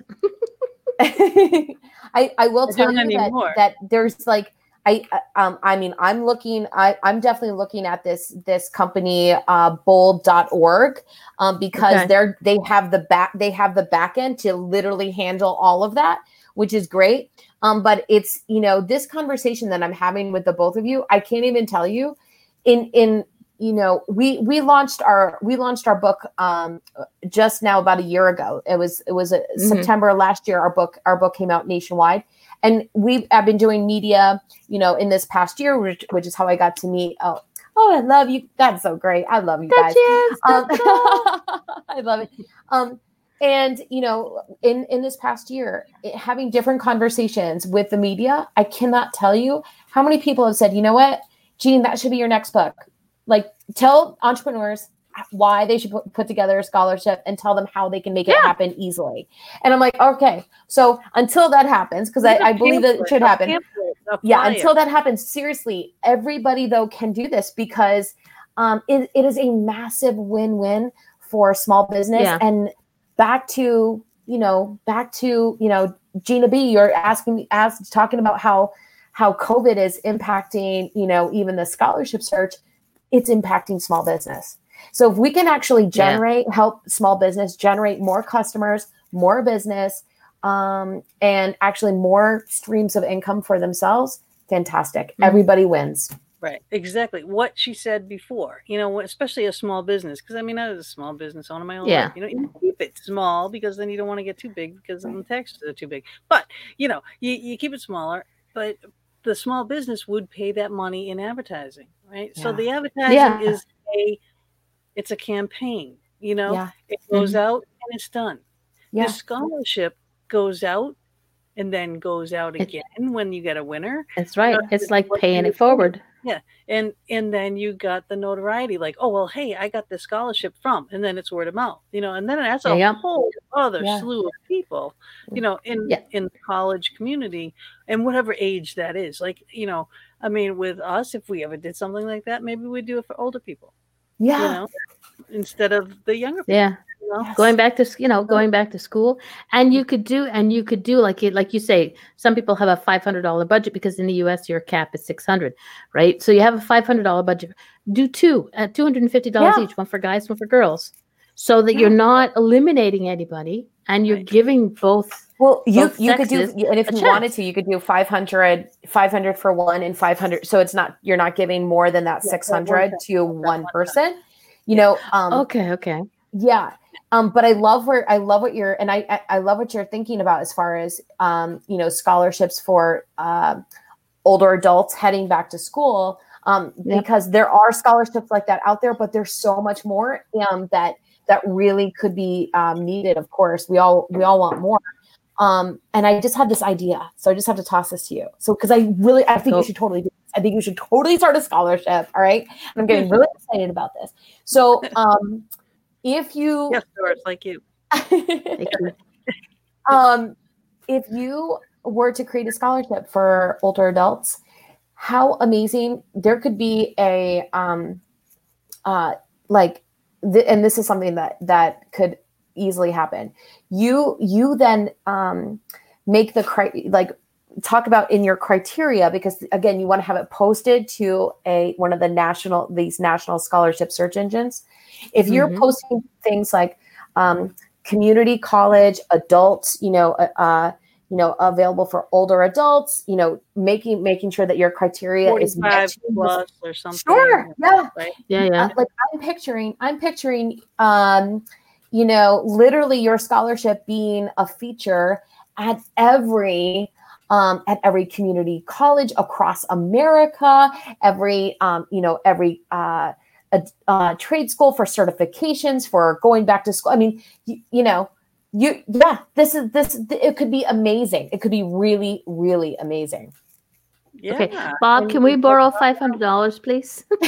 I I will I tell you that, that there's like I uh, um I mean I'm looking I I'm definitely looking at this this company uh bold.org um because Okay. they're they have the back they have the back end to literally handle all of that which is great um but it's you know this conversation that I'm having with the both of you I can't even tell you in in you know we we launched our we launched our book um just now about a year ago it was it was a, Mhm. september last year our book our book came out nationwide and we I've been doing media you know in this past year which, which is how i got to meet oh oh i love you that's so great i love you guys um. I love it. Um, and you know, in in this past year, it- having different conversations with the media, I cannot tell you how many people have said, you know what, Jean, that should be your next book. Like, tell entrepreneurs why they should put, together a scholarship and tell them how they can make it Yeah. happen easily. And I'm like, okay, so until that happens, because I, I believe that it should happen yeah until that happens seriously everybody though can do this because um, it, it is a massive win-win for small business Yeah. and back to you know back to you know gina b you're asking me as talking about how how covid is impacting you know even the scholarship search it's impacting small business so if we can actually Yeah. generate help small business generate more customers more business um, and actually more streams of income for themselves fantastic Mhm. everybody wins Right, exactly. What she said before, you know, especially a small business, because I mean, I was a small business owner my own Yeah. life. You know, you keep it small because then you don't want to get too big because then the taxes are too big. But you know, you, you keep it smaller, but the small business would pay that money in advertising, right? So the advertising Yeah. is a, it's a campaign. You know, yeah it goes mm-hmm. out and it's done. yeah The scholarship goes out and then goes out It- again when you get a winner That's right. know, It's like paying it forward. Yeah. And and then you got the notoriety like oh well hey i got this scholarship from and then it's word of mouth you know and then that's a Yeah. whole other Yeah. slew of people you know in Yeah. in the college community and whatever age that is like you know i mean with us if we ever did something like that maybe we'd do it for older people yeah you know instead of the younger people Yeah. you know Yes. Going back to you know, going back to school, and you could do, and you could do like it, like you say. Some people have a five hundred dollar budget because in the U.S. your cap is six hundred, right? So you have a five hundred dollar budget. Do two at two hundred and fifty dollars Yeah. each, one for guys, one for girls, so that Yeah. you're not eliminating anybody, and you're Right. giving both. well you both you could do and if a you wanted to you could do 500 500 for one and 500 so it's not you're not giving more than that Yeah, 600 one to one person you know um Okay, okay, yeah um but i love where i love what you're and i i, I love what you're thinking about as far as um you know scholarships for um older adults heading back to school um Yep. because there are scholarships like that out there but there's so much more um that that really could be um, needed of course. We all we all want more. Um and i just had this idea so i just have to toss this to you. So because i really i think you should totally do this. i think you should totally start a scholarship all right? And i'm getting really excited about this. So um if you yes Doris, like you. Thank you. um, if you were to create a scholarship for older adults, how amazing there could be a um, uh, like, th- and this is something that that could easily happen. You you then um, make the cri- like talk about in your criteria because again you want to have it posted to a one of the national these national scholarship search engines if you're Mhm. posting things like um, community college adults you know uh, uh you know available for older adults you know making making sure that your criteria is 45 met plus or something sure yeah Yeah, yeah. uh, like i'm picturing i'm picturing um you know literally your scholarship being a feature at every um, at every community college across america every um, you know every uh, a, uh, trade school for certifications for going back to school. I mean you, you know you yeah this is this it could be amazing it could be really really amazing yeah Okay, Bob, And can we borrow five hundred dollars, please?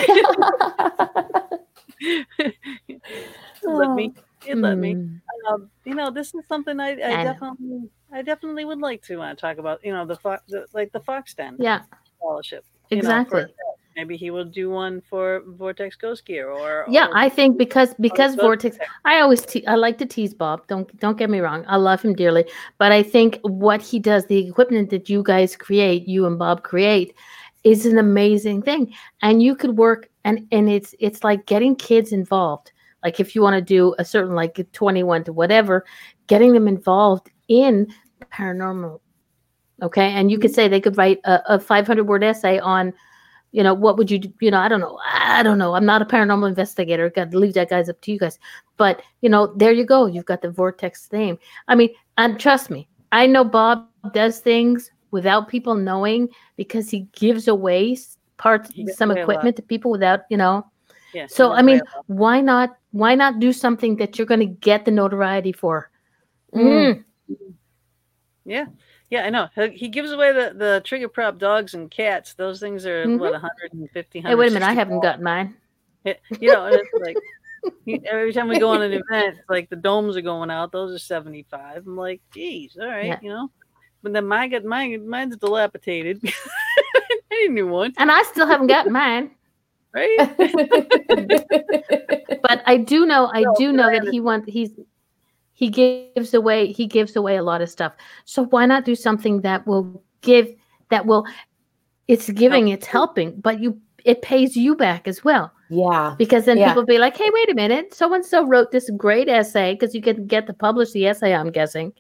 let me it let me Hmm. um, you know, this is something I, I, I know. definitely, I definitely would like to uh, talk about. You know, the, fo- the like the Fox Den Yeah, scholarship. you know, for- exactly. Maybe he will do one for Vortex Ghost Gear or Yeah, or- I think because because Vortex I always te- I like to tease Bob. Don't don't get me wrong. I love him dearly, but I think what he does, the equipment that you guys create, you and Bob create, is an amazing thing. And you could work and and it's it's like getting kids involved. Like if you want to do a certain like 21 to whatever, getting them involved in paranormal. Okay, and you could mm-hmm. say they could write a, a 500 word essay on you know what would you do you know i don't know i don't know. I'm not a paranormal investigator. Got to leave that guys up to you guys. But you know there you go. You've got the vortex name i mean and trust me i know bob does things without people knowing because he gives away parts some away a lot. equipment to people without you know. Yeah, so i mean why not why not do something that you're going to get the notoriety for? Mm. Mm. yeah, yeah, I know. He, he gives away the the trigger prop dogs and cats. Those things are Mhm. what 150. hey wait a minute i haven't got mine you know, it's like every time we go on an event, like the domes are going out. Those are seventy five. I'm like, geez, all right, Yeah. you know. But then mine got mine. Mine's dilapidated. I need a new one, and i still haven't got mine right? but I do know, I do know that he wants he's he gives away he gives away a lot of stuff. So why not do something that will give that will it's giving, it's helping, but you it pays you back as well yeah. because then Yeah. people be like, hey, wait a minute, so and so wrote this great essay because you can get to publish the essay. I'm guessing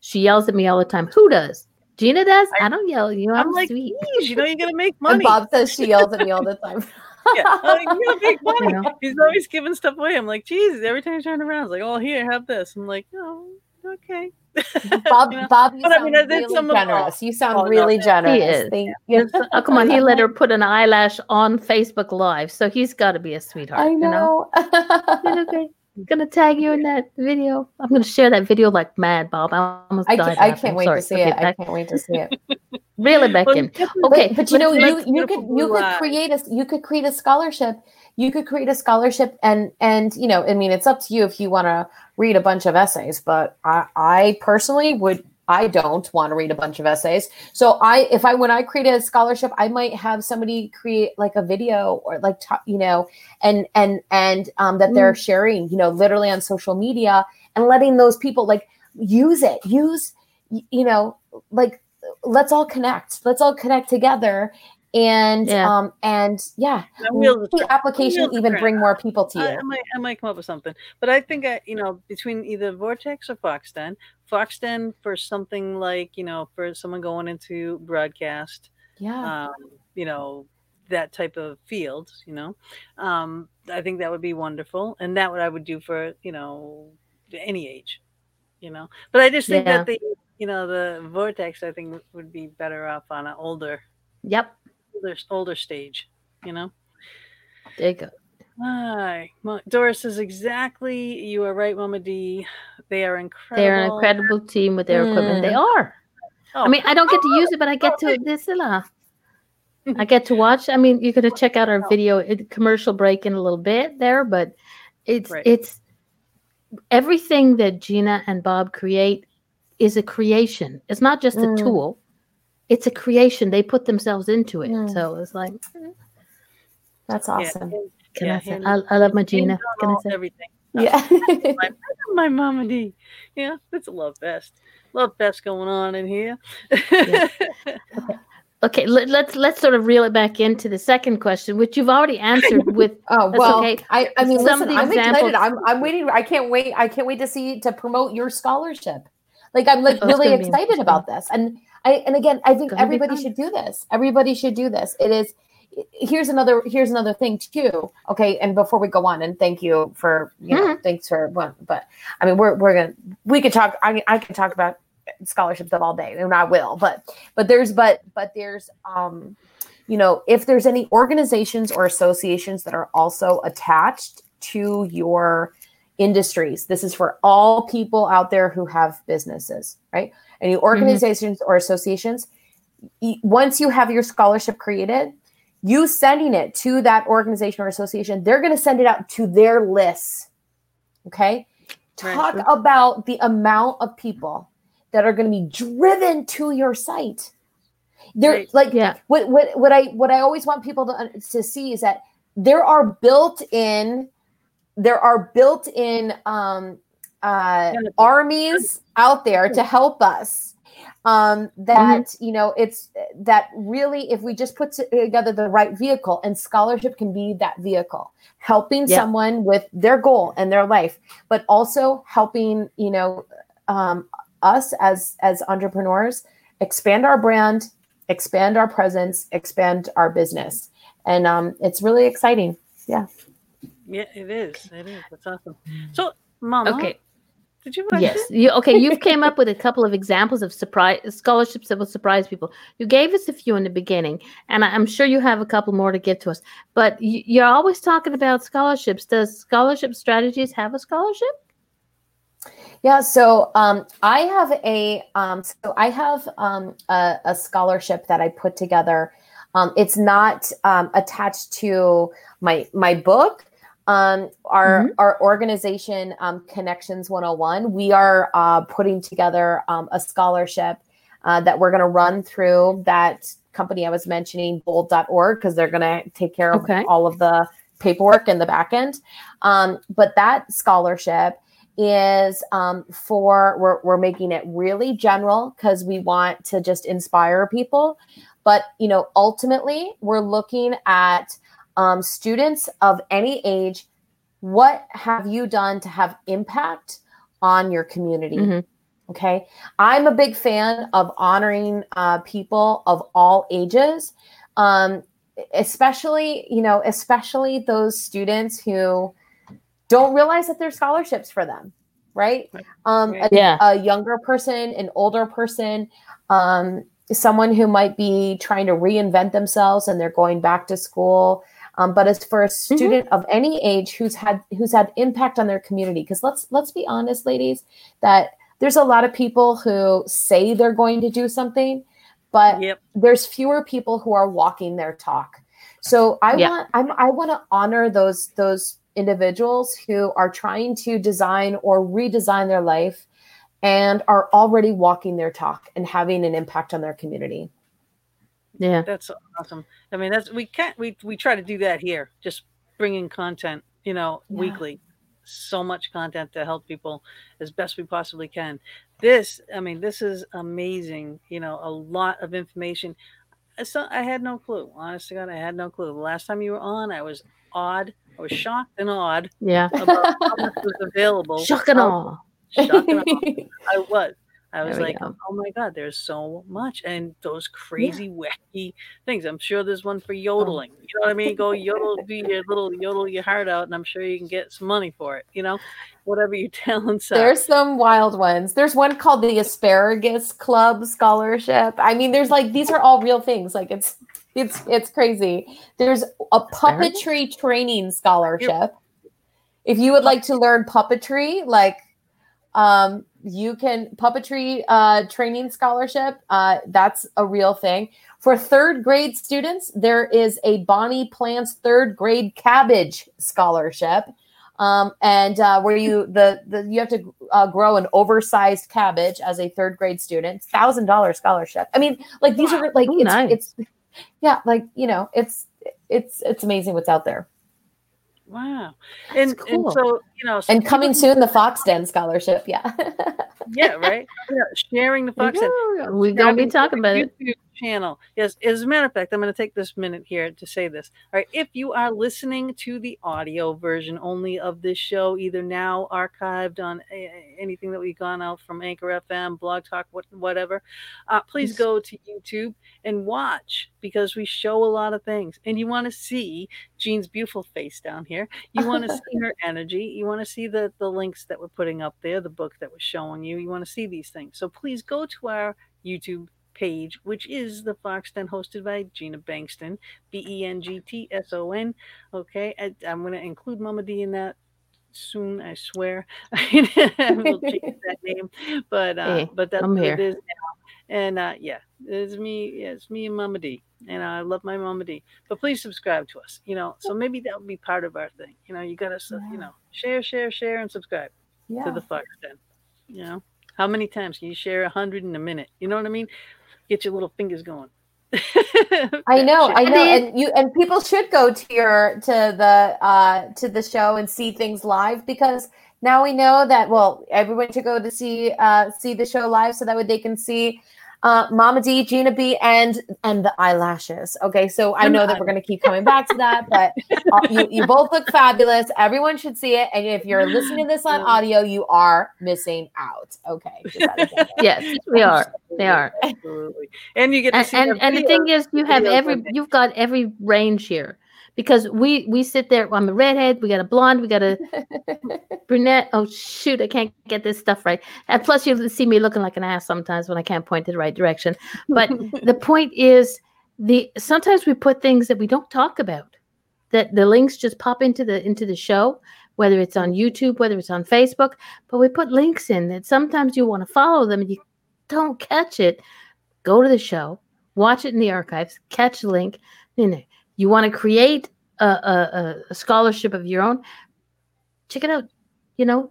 she yells at me all the time. Who does? Gina does. I, don't yell at you. I'm, I'm like, sweet. you know, you're gonna make And money. Bob says she yells at me all the time. yeah, like, you got money. You know? He's always giving stuff away. I'm like, Jesus, every time I turn around, it's like, oh, here, have this. I'm like, oh, okay. Bob, You know? Bob, you But I sound mean, I did really some generous. You sound Oh, no. really generous. is. Thank you. Oh, come on, he let her put an eyelash on Facebook Live, so he's got to be a sweetheart. I You know? know. okay. Gonna tag you in that video. I'm gonna share that video like mad, Bob. I almost I, died. can't, I can't wait Sorry. to see Okay, it. I can't wait to see it. Really, back in. Okay, but, but you know, you you could you could create a you could create a scholarship. You could create a scholarship, and and you know, I mean, it's up to you if you want to read a bunch of essays. But I I personally would. I don't want to read a bunch of essays. So I, if I, when I create a scholarship, I might have somebody create like a video or like, you know, and, and, and, um, that they're sharing, you know, literally on social media and letting those people like use it, use, you know, like, let's all connect, let's all connect together. And, Yeah. um, and yeah, My the application wheels even turning. bring more people to I, you. I might, I might come up with something, but I think I, you know, between either Vortex or Foxden, Foxden for something like, you know, for someone going into broadcast, Yeah. um, you know, that type of field, you know, um, I think that would be wonderful, and that what I would do for, you know, any age, you know. But I just think Yeah. that the, you know, the Vortex, I think would be better off on an older, Yep. older, older stage, you know. There you go. Hi, Doris says exactly. You are right, Mama D. They are incredible. They're an incredible team with their equipment. They Mm. are. Oh, I mean, I don't get to use it, but I get to this. uh, I get to watch. I mean, you're going to check out our video it, commercial break in a little bit there, but it's Right. it's everything that Gina and Bob create is a creation. It's not just a Mm. tool; it's a creation. They put themselves into it. Mm. So it's like, That's awesome. hands- can yeah, I say? I, I love my Gina. Can I say? everything? Yeah. My, my Mama D. Yeah, that's a love fest. Love fest going on in here. Okay, let, let's let's sort of reel it back into the second question, which you've already answered with. Oh well, okay. I, I mean, Some of listen, the I'm examples- excited. I'm I'm waiting. I can't wait. I can't wait to see to promote your scholarship. Like I'm like Oh, really excited about this. And I and again, I think everybody should do this. Everybody should do this. It is. Here's another. Here's another thing too. Okay, and before we go on, and thank you for you Mm-hmm. know, thanks for one. But I mean, we're we're gonna we could talk. I mean, I can talk about scholarships all day, and I will. But but there's but but there's um you know, if there's any organizations or associations that are also attached to your industries, this is for all people out there who have businesses, right? Any mm-hmm. organizations or associations, once you have your scholarship created, you sending it to that organization or association, they're going to send it out to their lists. Okay. Right. Talk about the amount of people that are going to be driven to your site There, Right. like Yeah. what what what I what I always want people to to see is that there are built in there are built in um uh armies out there to help us um that you know it's that really if we just put together the right vehicle and scholarship can be that vehicle helping Yeah. someone with their goal and their life but also helping you know um us as as entrepreneurs expand our brand expand our presence expand our business. And um it's really exciting. Yeah, it is. It is. That's awesome. So, Mama, Okay. did you watch Yes. it? You okay? You've came up with a couple of examples of surprise scholarships that will surprise people. You gave us a few in the beginning, and I- I'm sure you have a couple more to give to us. But you, you're always talking about scholarships. Does scholarship strategies have a scholarship? Yeah, so um, I have a um, so I have um, a, a scholarship that I put together. Um, it's not um, attached to my my book. Um, our our organization um, Connections 101. We are uh, putting together um, a scholarship uh, that we're going to run through that company I was mentioning, bold.org, because they're going to take care of Okay. all of the paperwork in the back end. Um, but that scholarship is um, for we're, we're making it really general because we want to just inspire people but you know ultimately we're looking at um, students of any age what have you done to have impact on your community Mhm. okay i'm a big fan of honoring uh, people of all ages um, especially you know especially those students who don't realize that there's scholarships for them right Right. um a, Yeah. a younger person an older person um someone who might be trying to reinvent themselves and they're going back to school um, but as for a student of any age who's had who's had impact on their community because let's let's be honest ladies that there's a lot of people who say they're going to do something but Yep. there's fewer people who are walking their talk. So I Yeah. want I'm, I want to honor those those individuals who are trying to design or redesign their life and are already walking their talk and having an impact on their community. Yeah. That's awesome. I mean, that's we can't we we try to do that here. Just bringing content, you know, Yeah. weekly. So much content to help people as best we possibly can. This, I mean, this is amazing. You know, a lot of information. Saw, I had no clue. Honest to God, I had no clue. The last time you were on, I was odd. I was shocked and awed Yeah. about how much was available. Shock and awe. Shocked and awed. I was. I was like, go. oh my God, there's so much. And those crazy, wacky things. I'm sure there's one for yodeling. You know what I mean? Go yodel, do your little yodel your heart out, and I'm sure you can get some money for it. You know, whatever your talents are. There's some wild ones. There's one called the Asparagus Club Scholarship. I mean, there's like these are all real things. Like it's it's it's crazy. There's a puppetry training scholarship. If you would like to learn puppetry, like um you can puppetry uh training scholarship, uh that's a real thing. For third grade students, there is a Bonnie Plants third grade cabbage scholarship um, and uh, where you the, the you have to uh, grow an oversized cabbage as a third grade student thousand dollar scholarship i mean like these are like it's, nice. it's yeah like you know it's it's it's amazing what's out there Wow. And, and cool. so, you know, so and coming soon the fox den scholarship yeah Yeah, right. Yeah, sharing the fox. Den. We're gonna be talking about it. Channel. Yes, as a matter of fact, I'm going to take this minute here to say this. All right, if you are listening to the audio version only of this show, either now archived on anything that we've gone out from Anchor FM, Blog Talk, what, whatever, uh, please go to YouTube and watch because we show a lot of things. And you want to see Jean's beautiful face down here. You want to see her energy. You want to see the the links that we're putting up there, the book that we're showing you. You want to see these things. So please go to our YouTube page, which is the Fox Den hosted by Gina Bengtson, B E N G T S O N. Okay, I, I'm going to include Mama D in that soon, I swear. we'll change that name, but uh, Hey, but that's I'm what here. it is now. And uh, yeah, it's me. Yeah, it's me and Mama D, and I love my Mama D. But please subscribe to us. You know, so maybe that would be part of our thing. You know, you got to, Yeah. you know, share, share, share, and subscribe to yeah the Fox Den. You know, how many times can you share a hundred in a minute? You know what I mean? Get your little fingers going. I know, I know, and you and people should go to your to the uh to the show and see things live because now we know that well everyone should go to see uh see the show live so that way they can see uh Mama D, Gina B, and and the eyelashes. Okay, so I know that we're gonna keep coming back to that, but uh, you you both look fabulous. Everyone should see it, and if you're listening to this on audio, you are missing out. Okay, just that again. Yes, we are. They are. Absolutely. And you get to and see and, their and the thing is you have every you've got every range here because we we sit there i'm a redhead we got a blonde we got a brunette. Oh shoot i can't get this stuff right. And plus you see me looking like an ass sometimes when i can't point to the right direction. But the point is the sometimes we put things that we don't talk about that the links just pop into the into the show whether it's on youtube whether it's on facebook but we put links in that sometimes you want to follow them and you don't catch it. Go to the show watch it in the archives catch the link you know you want to create a, a, a- a scholarship of your own check it out you know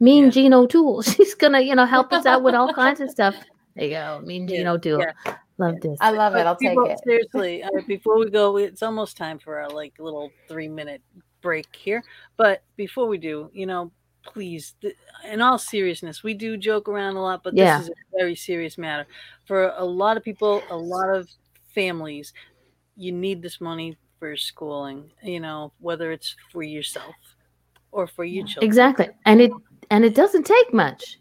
mean Yeah. Jean O'Toole. She's gonna, you know, help us out with all kinds of stuff. There you go. Mean Gene Yeah, O'Toole. yeah. Love this. I love it. I'll take people- it. Seriously, uh, before we go, it's almost time for our like little three minute break here. But before we do, you know, please, th- in all seriousness, we do joke around a lot, but Yeah. this is a very serious matter for a lot of people, a lot of families. You need this money for schooling. You know, whether it's for yourself or for your children. exactly. And it and it doesn't take much.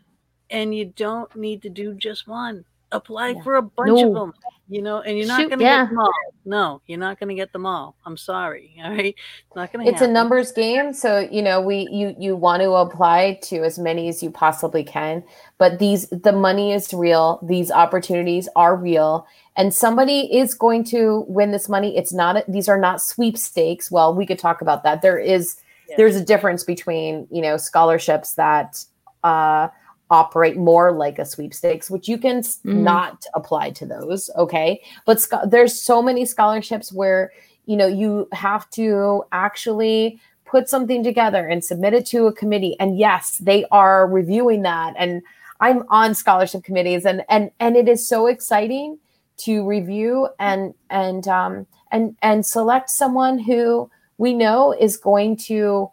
and you don't need to do just one. Apply Yeah. for a bunch of them, you know, and you're not Shoot, going to yeah. get them all. No, you're not going to get them all. I'm sorry. All right, it's not going to. it's a numbers game so you know we you you want to apply to as many as you possibly can but these the money is real these opportunities are real and somebody is going to win this money. It's not these are not sweepstakes. Well we could talk about that. There is Yeah. there's a difference between you know scholarships that uh operate more like a sweepstakes which you can s Mhm. not apply to those okay? But scho- there's so many scholarships where you know you have to actually put something together and submit it to a committee. And yes they are reviewing that. And i'm on scholarship committees and and and it is so exciting to review and and um and and select someone who we know is going to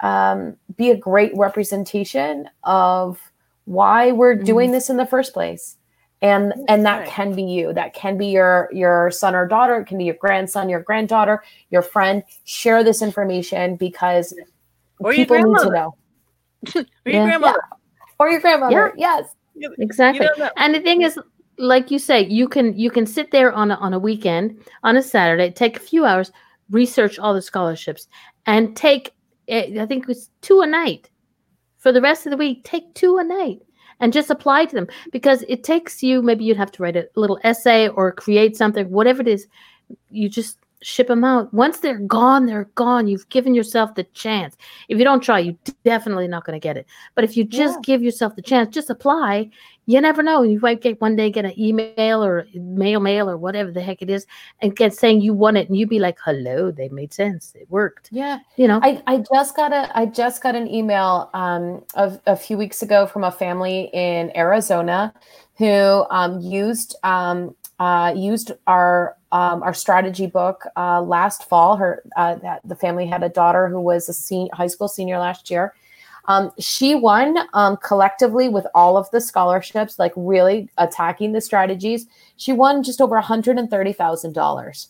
um, be a great representation of why we're doing this in the first place. And and that can be you. That can be your your son or daughter. It can be your grandson your granddaughter your friend. Share this information because Or people need to know. Or your Yeah. grandmother. or your grandmother. Yes. Exactly. You know. And the thing is, like you say, you can you can sit there on a, on a weekend, on a Saturday, take a few hours, research all the scholarships, and take eh, I think it was two a night for the rest of the week. Take two a night and just apply to them because it takes you maybe you'd have to write a little essay or create something, whatever it is. You just ship them out. Once they're gone, they're gone. You've given yourself the chance. If you don't try, you definitely not going to get it. But if you just Yeah. give yourself the chance, just apply. You never know. You might get one day get an email or mail mail or whatever the heck it is, and get saying you won it, and you'd be like, "Hello, they made sense. It worked." yeah You know. I, I just got a I just got an email um of a few weeks ago from a family in Arizona who um used um uh used our um our strategy book uh last fall her uh that the family had a daughter who was a senior high school senior last year um, she won um, collectively with all of the scholarships, like really attacking the strategies. She won just over $130,000.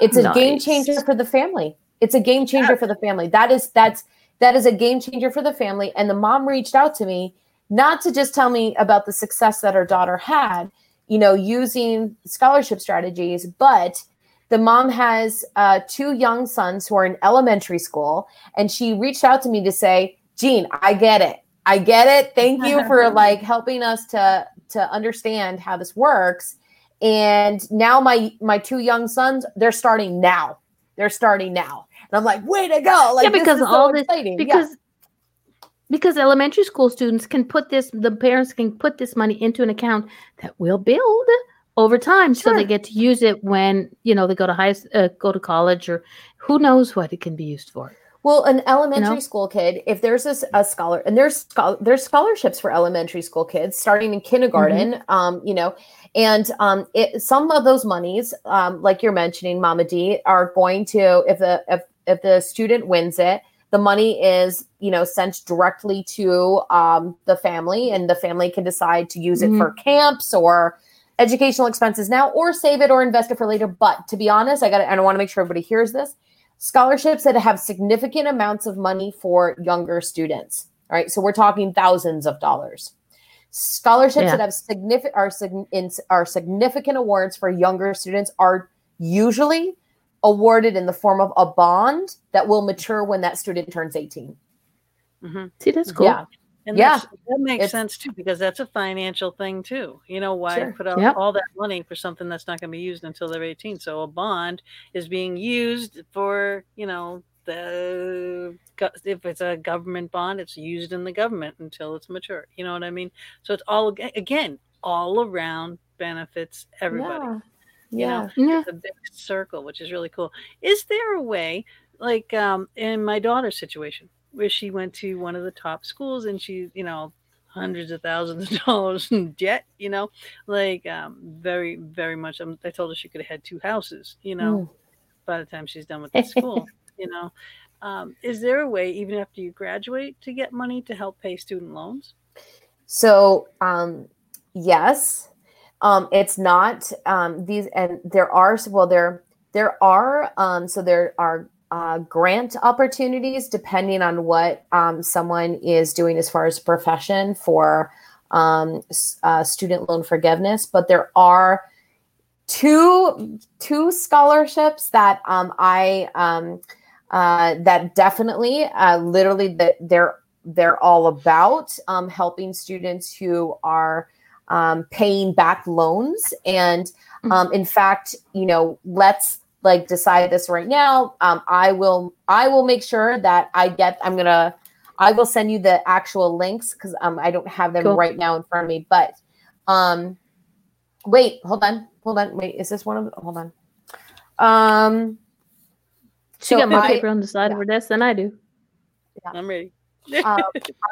It's a game changer for the family. It's a game changer for the family. That is that's that is a game changer for the family. And the mom reached out to me not to just tell me about the success that her daughter had, you know, using scholarship strategies, but the mom has uh, two young sons who are in elementary school, and she reached out to me to say, "Jean, I get it. I get it. Thank you for like helping us to to understand how this works." And now my my two young sons, they're starting now. They're starting now, and I'm like, "Way to go!" Like yeah, this because is so all this exciting. Yeah. Because elementary school students can put this the parents can put this money into an account that will build over time so they get to use it when you know they go to high uh, go to college or who knows what it can be used for Well, an elementary know? school kid, if there's a scholar, and there's there's scholarships for elementary school kids starting in kindergarten, Mm-hmm. um, you know, and um, it, some of those monies, um, like you're mentioning, Mama D, are going to if the if if the student wins it, the money is you know sent directly to um, the family, and the family can decide to use it for camps or educational expenses now, or save it or invest it for later. But to be honest, I got i want to make sure everybody hears this scholarships that have significant amounts of money for younger students. All right, so we're talking thousands of dollars. Scholarships Yeah. that have significant are, are significant awards for younger students are usually awarded in the form of a bond that will mature when that student turns 18. Hmm See, that's cool. Yeah. And Yeah. that makes It's- sense too, because that's a financial thing too. You know, why Sure. put out Yep. all that money for something that's not going to be used until they're 18? So a bond is being used for, you know, the if it's a government bond, it's used in the government until it's mature. You know what I mean? So it's all again all around benefits everybody. Yeah. You Yeah. know, Yeah. it's a big circle, which is really cool. Is there a way, like um, in my daughter's situation, where she went to one of the top schools and she, you know, hundreds of thousands of dollars in debt, you know, like um, very, very much. Um, I told her she could have had two houses, you know, Mm. by the time she's done with the school, you know. Um, is there a way, even after you graduate, to get money to help pay student loans? So, um, yes, um, it's not um, these, and there are well, there there are um, so there are uh, grant opportunities depending on what um, someone is doing as far as profession for um, uh, student loan forgiveness, but there are two two scholarships that um, I um, uh, that definitely uh, literally that they're they're all about um, helping students who are um, paying back loans. And um, in fact you know let's like decide this right now um, i will i will make sure that i get i'm gonna i will send you the actual links because um, i don't have them Cool. right now in front of me but um wait hold on hold on wait is this one of hold on um She so got more I- paper on the side of her desk than I do. Yeah. I'm ready. um,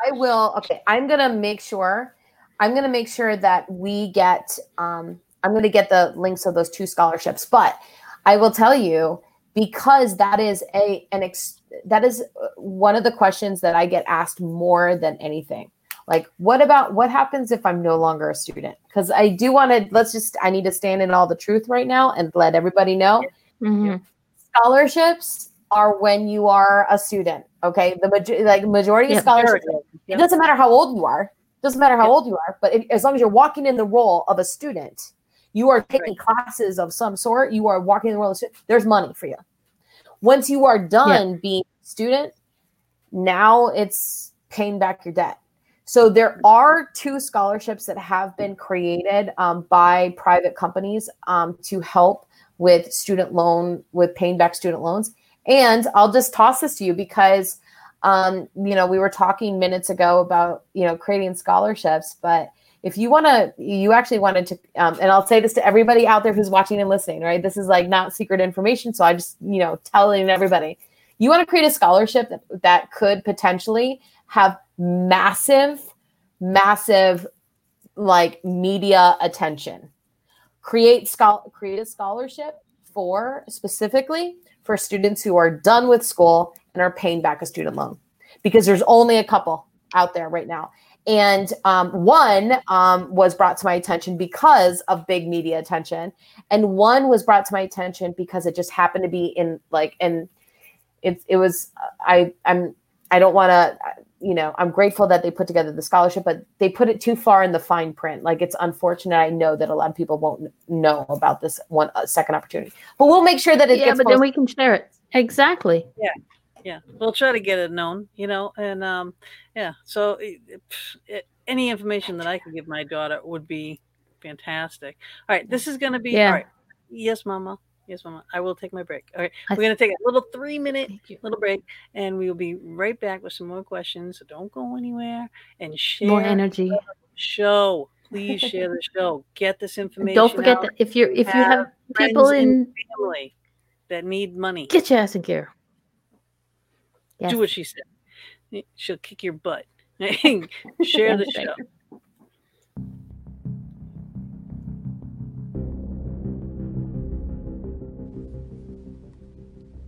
I will. Okay, I'm gonna make sure. I'm gonna make sure that we get. Um, I'm gonna get the links of those two scholarships. But I will tell you because that is a an ex, that is uh, one of the questions that I get asked more than anything. Like, what about what happens if I'm no longer a student? Because I do want to. Let's just. I need to stand in all the truth right now and let everybody know Mhm. scholarships are when you are a student. Okay, the major- like majority of Yep. scholarships it doesn't matter how old you are. Doesn't matter how Yep. old you are, but if, as long as you're walking in the role of a student, you are taking classes of some sort. You are walking in the role of a student. There's money for you. Once you are done being a student, now it's paying back your debt. So there are two scholarships that have been created um, by private companies um, to help with student loan with paying back student loans. And I'll just toss this to you because um, you know we were talking minutes ago about you know creating scholarships, but if you want to, you actually wanted to, um, and I'll say this to everybody out there who's watching and listening, right? This is like not secret information, so I just you know telling everybody, you want to create a scholarship that, that could potentially have massive, massive like media attention. Create schol- create a scholarship for specifically for students who are done with school and are paying back a student loan because there's only a couple out there right now. And um, one um, was brought to my attention because of big media attention, and one was brought to my attention because it just happened to be in like and it it was I I'm I don't want to you know I'm grateful that they put together the scholarship, but they put it too far in the fine print. Like it's unfortunate. I know that a lot of people won't know about this one uh, second opportunity, but we'll make sure that it Yeah, gets but then we can share it. Exactly. yeah we'll try to get it known you know and um yeah so it, it, any information that i could give my daughter would be fantastic. All right this is going to be Yeah. all right. Yes mama. Yes mama. I will take my break. All right we're going to take a little three minute little break and we will be right back with some more questions. So don't go anywhere and share More energy. show. Please share the show. Get this information Don't forget out. that if you're if you have have people in family that need money. Get your ass in gear. Yes. Do what she said. She'll kick your butt. Share the That's show.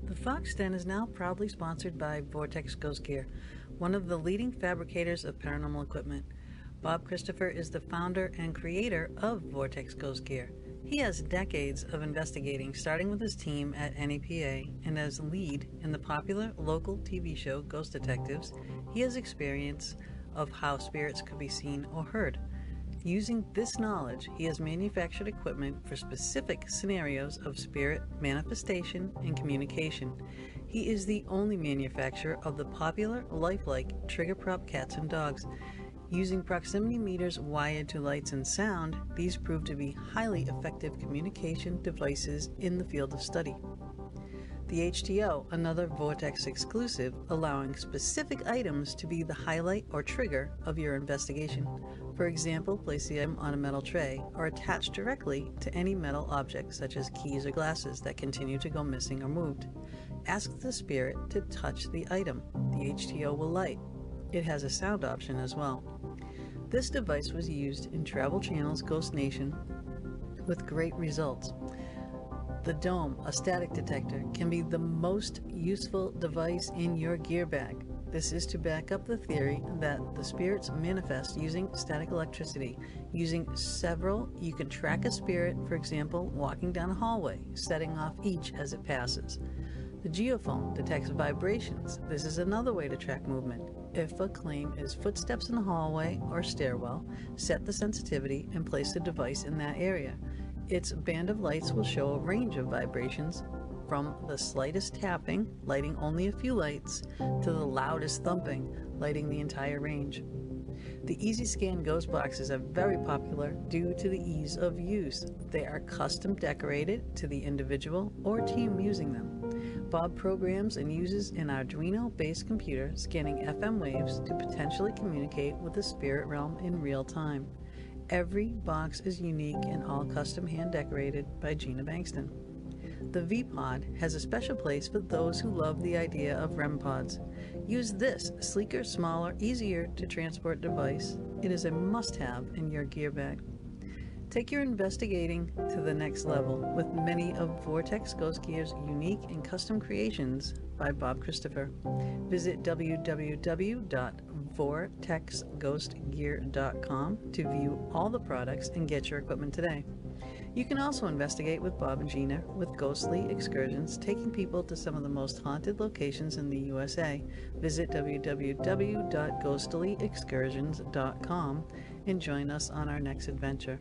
The Fox Den is now proudly sponsored by Vortex Ghost Gear, one of the leading fabricators of paranormal equipment. Bob Christopher is the founder and creator of Vortex Ghost Gear. He has decades of investigating, starting with his team at NEPA and as lead in the popular local TV show Ghost Detectives. He has experience of how spirits could be seen or heard. Using this knowledge, he has manufactured equipment for specific scenarios of spirit manifestation and communication. He is the only manufacturer of the popular lifelike trigger prop cats and dogs. Using proximity meters wired to lights and sound, these prove to be highly effective communication devices in the field of study. The HTO, another Vortex exclusive, allowing specific items to be the highlight or trigger of your investigation. For example, place the item on a metal tray or attach directly to any metal object such as keys or glasses that continue to go missing or moved. Ask the spirit to touch the item. The HTO will light. It has a sound option as well. This device was used in Travel Channel's Ghost Nation with great results. The Dome, a static detector, can be the most useful device in your gear bag. This is to back up the theory that the spirits manifest using static electricity. Using several, you can track a spirit, for example, walking down a hallway, setting off each as it passes. The geophone detects vibrations. This is another way to track movement. If a claim is footsteps in the hallway or stairwell, set the sensitivity and place the device in that area. Its band of lights will show a range of vibrations from the slightest tapping, lighting only a few lights, to the loudest thumping, lighting the entire range. The Easy Scan Ghost boxes are very popular due to the ease of use. They are custom decorated to the individual or team using them. Bob programs and uses an Arduino based computer scanning FM waves to potentially communicate with the spirit realm in real time. Every box is unique and all custom hand decorated by Gina Bengtson. The V-Pod has a special place for those who love the idea of REM pods. Use this sleeker, smaller, easier to transport device. It is a must-have in your gear bag. Take your investigating to the next level with many of Vortex Ghost Gear's unique and custom creations by Bob Christopher. Visit www.vortexghostgear.com to view all the products and get your equipment today. You can also investigate with Bob and Gina with ghostly excursions, taking people to some of the most haunted locations in the USA. Visit www.ghostlyexcursions.com and join us on our next adventure.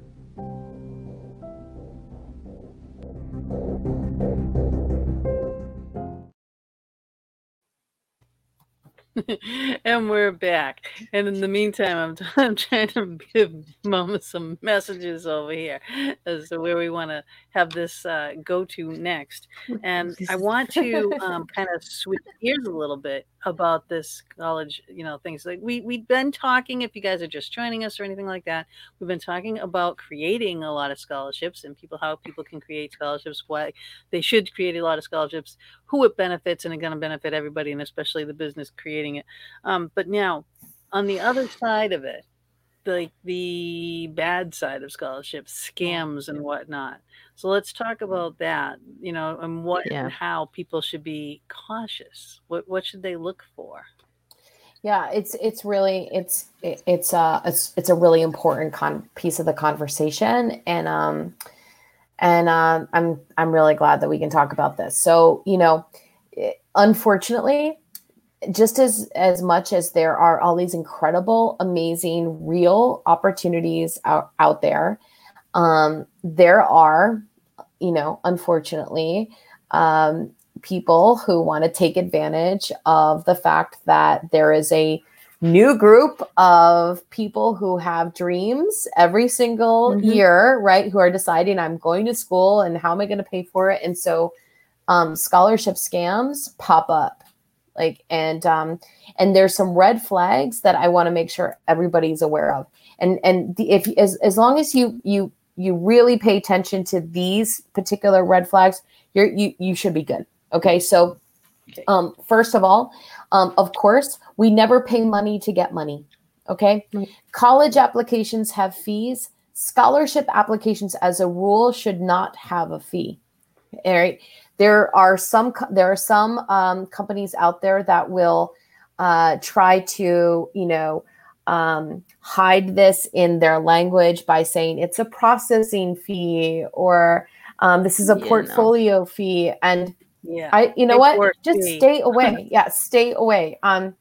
and we're back. And in the meantime, I'm, I'm trying to give Mama some messages over here as to where we want to have this uh, go to next. And I want to um, kind of switch gears a little bit about this college, you know, things like we we've been talking. If you guys are just joining us or anything like that, we've been talking about creating a lot of scholarships and people how people can create scholarships, why they should create a lot of scholarships, who it benefits, and it's going to benefit everybody, and especially the business creating it. Um, but now, on the other side of it, like the bad side of scholarships, scams and whatnot. So let's talk about that, you know, and what Yeah. and how people should be cautious. What what should they look for? Yeah, it's it's really it's it- it's a it's, it's a really important con- piece of the conversation, and um and um, I'm I'm really glad that we can talk about this. So you know, unfortunately, just as as much as there are all these incredible, amazing, real opportunities out out there, um, there are, you know, unfortunately, um, people who want to take advantage of the fact that there is a new group of people who have dreams every single Mhm. year, right? Who are deciding, I'm going to school and how am I going to pay for it? And so um, scholarship scams pop up. Like and um and there's some red flags that I want to make sure everybody's aware of. And and the, if as as long as you you you really pay attention to these particular red flags, you're you you should be good. Okay, so. Um, first of all, um, of course, we never pay money to get money. Okay. Right. College applications have fees. Scholarship applications, as a rule, should not have a fee. All right. There are some there are some um, companies out there that will uh, try to you know um, hide this in their language by saying it's a processing fee or um, this is a no. portfolio fee and Yeah. I, you know what? Just fee. stay away. yeah, stay away. Um,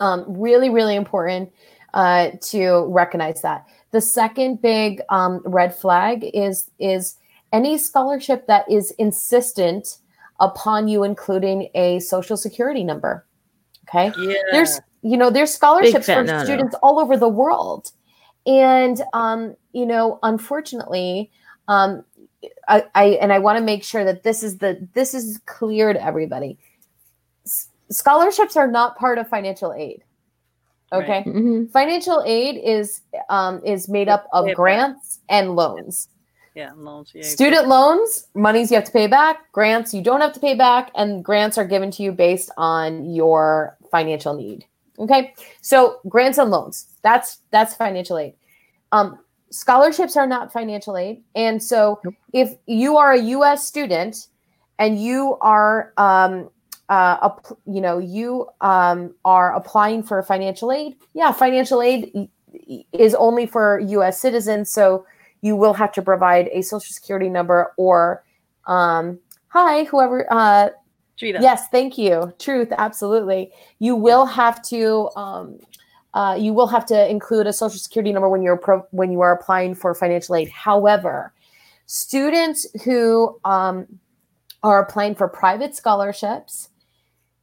um, really, really important uh, to recognize that. The second big um, red flag is is any scholarship that is insistent upon you including a social security number. Okay yeah. there's you know there's scholarships for no-no. students all over the world and um you know unfortunately um I, I and i want to make sure that this is the this is clear to everybody S- scholarships are not part of financial aid okay Right. Mhm. financial aid is um is made up of Pay it back. grants and loans yeah. Loans. Yeah. Student loans, monies you have to pay back, grants you don't have to pay back, and grants are given to you based on your financial need. Okay. So grants and loans, that's that's financial aid. Um, scholarships are not financial aid. And so Nope. if you are a US student and you are um uh, app- you know, you um, are applying for financial aid. Yeah, financial aid y- y- is only for U.S. citizens, so you will have to provide a social security number or um hi whoever uh Gina. yes thank you truth absolutely you will have to um uh, you will have to include a social security number when you're pro- when you are applying for financial aid however students who um, are applying for private scholarships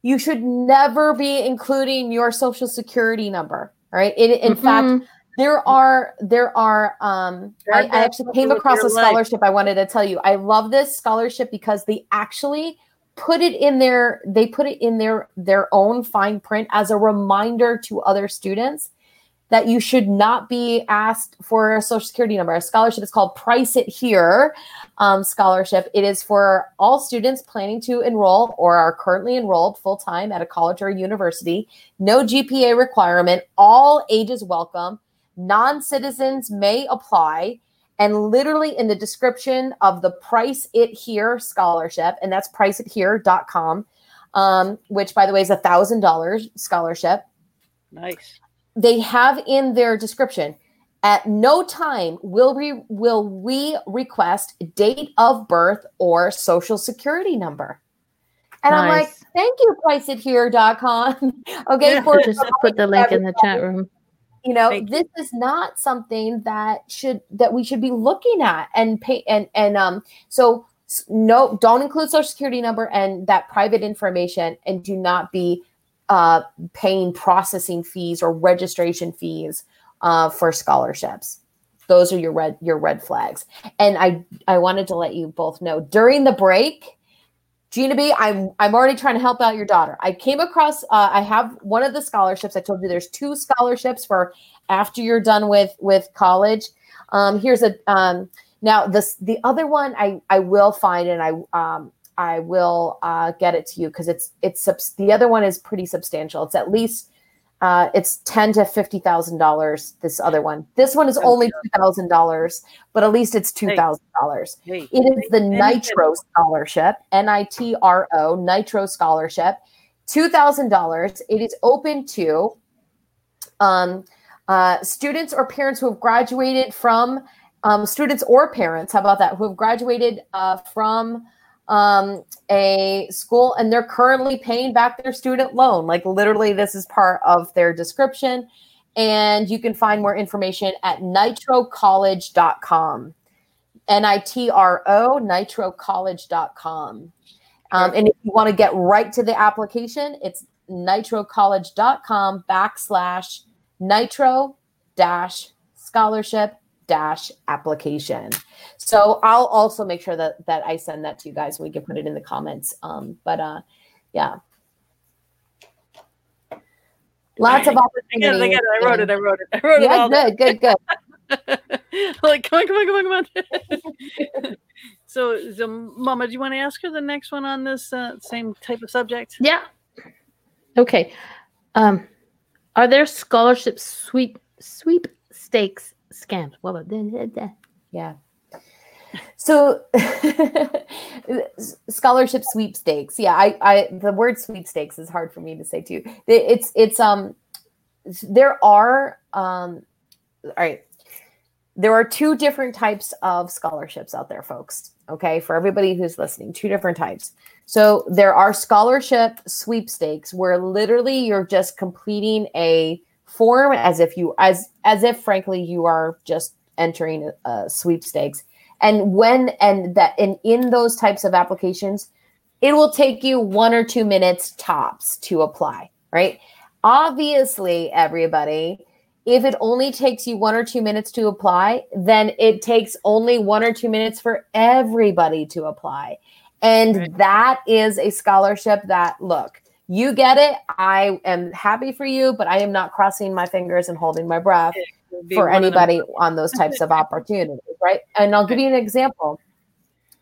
you should never be including your social security number all right in, in fact. There are there are um I, I actually came across a scholarship i wanted to tell you. I love this scholarship because they actually put it in their they put it in their their own fine print as a reminder to other students that you should not be asked for a social security number. A scholarship is called price it here um, scholarship. It is for all students planning to enroll or are currently enrolled full-time at a college or university. No gpa requirement. All ages welcome non-citizens may apply and literally in the description of the price it here scholarship and that's priceithere.com um, which by the way is a thousand dollars scholarship Nice. they have in their description at no time will we will we request date of birth or social security number and i'm like thank you priceithere.com okay Yeah. for Just put the link in the chat room. You know Thank this is not something that should that we should be looking at and pay and and um so no don't include social security number and that private information and do not be uh paying processing fees or registration fees uh for scholarships. Those are your red your red flags. And i i wanted to let you both know during the break Gina B, I'm I'm already trying to help out your daughter. I came across uh, I have one of the scholarships. I told you there's two scholarships for after you're done with with college. Um, here's a um, now this the other one I I will find and I um I will uh, get it to you because it's it's the other one is pretty substantial. It's at least uh, it's ten to fifty thousand dollars. This other one. This one is Oh, only two thousand dollars, but at least it's two thousand dollars. It is the Nitro Scholarship, N I T R O, Nitro Scholarship, $2,000. It is open to um, uh, students or parents who have graduated from, um, students or parents, how about that, who have graduated uh, from um, a school and they're currently paying back their student loan. Like literally, this is part of their description. And you can find more information at nitrocollege.com. N I T R O, nitrocollege.com. Um, and if you want to get right to the application, it's nitrocollege.com backslash nitro dash scholarship dash application. So I'll also make sure that that I send that to you guys. We can put it in the comments. Um, but uh, yeah, lots of I opportunities. get it. I get it. I wrote it. I wrote it. I wrote it Yeah, all down. good, good, good. like, come on, come on, come on, come on. So, so, Mama, do you want to ask her the next one on this uh, same type of subject? Yeah. Okay. Um, are there scholarship sweep sweepstakes scams? That? Yeah. So scholarship sweepstakes. Yeah, I, I the word sweepstakes is hard for me to say too. It's it's um there are um all right. There are two different types of scholarships out there, folks. Okay, for everybody who's listening, two different types. So there are scholarship sweepstakes where literally you're just completing a form as if you as as if frankly you are just entering a, a sweepstakes. And when and that and in those types of applications it will take you one or two minutes tops to apply right? Obviously everybody if it only takes you one or two minutes to apply then it takes only one or two minutes for everybody to apply. And right. that is a scholarship that look you get it i am happy for you but i am not crossing my fingers and holding my breath for anybody on those types of opportunities, right? And I'll give you an example.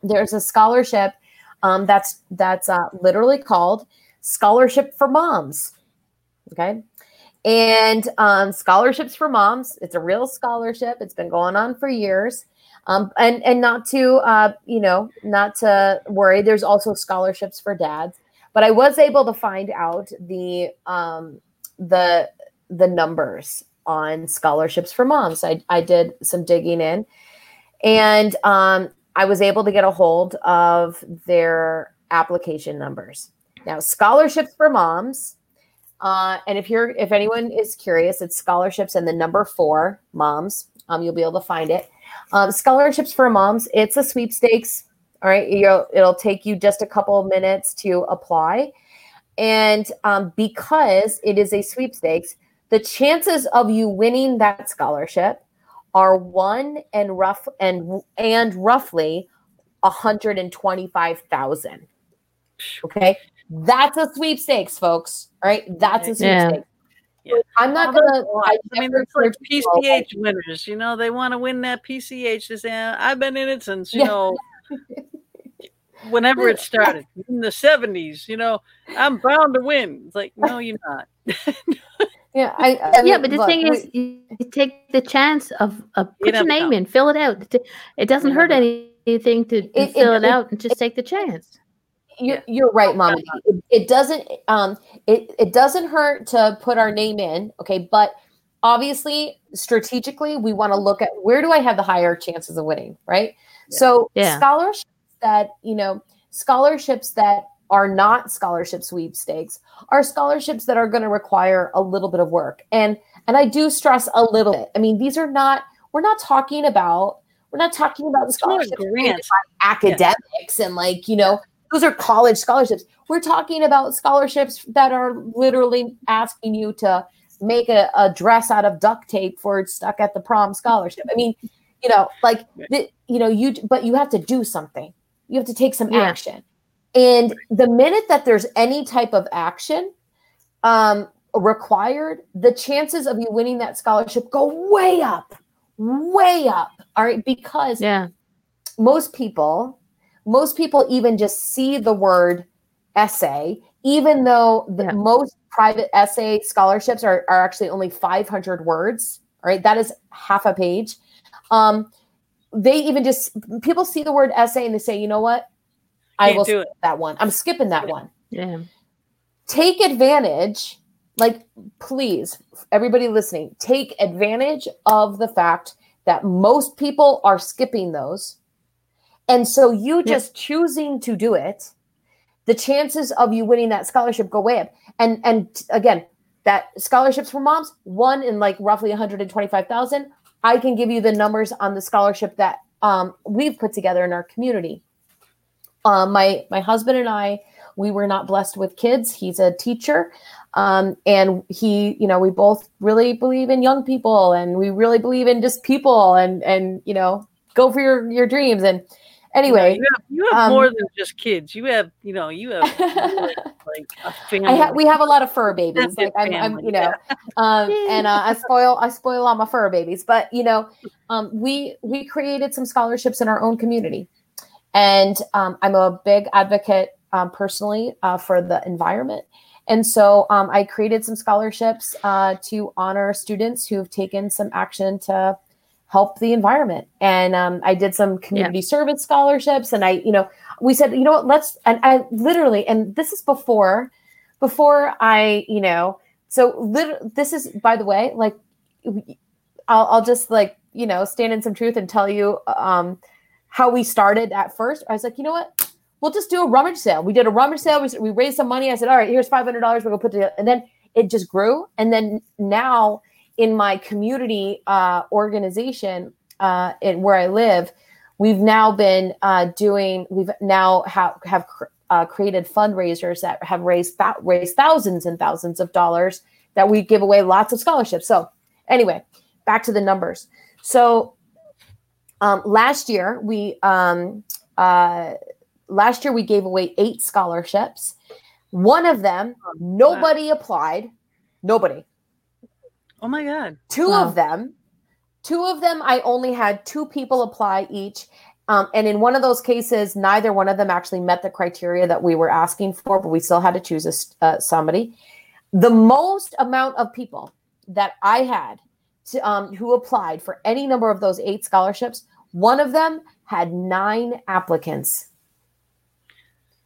There's a scholarship um, that's that's uh, literally called Scholarship for Moms. Okay, and um, scholarships for moms. It's a real scholarship. It's been going on for years. Um, and and not to uh, you know not to worry. There's also scholarships for dads. But I was able to find out the um, the the numbers on scholarships for moms. I, I did some digging in and um, I was able to get a hold of their application numbers. Now, scholarships for moms. Uh, and if you're if anyone is curious, it's scholarships and the number four moms. Um, you'll be able to find it. Um, scholarships for moms. It's a sweepstakes. All right, You'll, it'll take you just a couple of minutes to apply, and um, because it is a sweepstakes, the chances of you winning that scholarship are one and rough and and roughly 125,000. Okay? That's a sweepstakes, folks. All right? That's a sweepstakes. Yeah. I'm not gonna. I, I mean, it's like PCH winners. You know, they want to win that PCH. They say, "I've been in it since you yeah. know, whenever it started in the '70s." You know, I'm bound to win. It's like, no, you're not. Yeah, I, I yeah, but the look, thing we, is, you, you, take the chance of uh, put your name in, fill it out. It doesn't hurt anything to, to it, fill it, it, out and just take the chance. You're, you're right, mom. It, it, doesn't um it, it doesn't hurt to put our name in, okay, but obviously strategically we want to look at where do I have the higher chances of winning, right? Yeah. So yeah. scholarships that, you know, scholarships that are not scholarship sweepstakes are scholarships that are going to require a little bit of work. And and i do stress a little bit. I mean these are not we're not talking about we're not talking about scholarships academics yeah. and like you know those are college scholarships. We're talking about scholarships that are literally asking you to make a, a dress out of duct tape for stuck at the prom scholarship. I mean you know like the, you know you but you have to do something you have to take some yeah. action and the minute that there's any type of action um, required, the chances of you winning that scholarship go way up, way up. All right. Because yeah. most people, most people even just see the word essay, even though the yeah. most private essay scholarships are, are actually only 500 words. All right. That is half a page. Um, they even just people see the word essay and they say, you know what? I will skip that one. I'm skipping that yeah. one. Yeah. Take advantage, like, please, everybody listening, take advantage of the fact that most people are skipping those. And so you just choosing to do it, the chances of you winning that scholarship go way up. And and again, that scholarships for moms, one in like roughly 125,000. I can give you the numbers on the scholarship that um, we've put together in our community. Um, my my husband and I, we were not blessed with kids. He's a teacher, um, and he, you know, we both really believe in young people, and we really believe in just people, and and you know, go for your your dreams. And anyway, you have, you have um, more than just kids. You have, you know, you have like, like a family. I ha- we have a lot of fur babies. Like I'm, I'm, you know, um, and uh, I spoil I spoil all my fur babies. But you know, um, we we created some scholarships in our own community and um, I'm a big advocate um, personally uh, for the environment. And so um, I created some scholarships uh, to honor students who have taken some action to help the environment. And um, I did some community service scholarships. And I, you know, we said, you know what, let's, and I literally, and this is before, before I, you know, so lit- this is, by the way, like, I'll, I'll just like, you know, stand in some truth and tell you um, how we started at first. I was like, you know what? We'll just do a rummage sale. We did a rummage sale. We, we raised some money. I said, all right, here's $500. We're going to put it. And then it just grew. And then now in my community uh, organization uh, in where I live, we've now been uh, doing, we've now have, have uh, created fundraisers that have raised, th- raised thousands and thousands of dollars that we give away lots of scholarships. So anyway, back to the numbers. So um, last year we um, uh, last year we gave away eight scholarships. One of them, nobody applied. Nobody. Oh my God. Two Wow. of them, two of them, I only had two people apply each. Um, and in one of those cases, neither one of them actually met the criteria that we were asking for, but we still had to choose a, s- uh, somebody. The most amount of people that I had to, um, who applied for any number of those eight scholarships, one of them had nine applicants.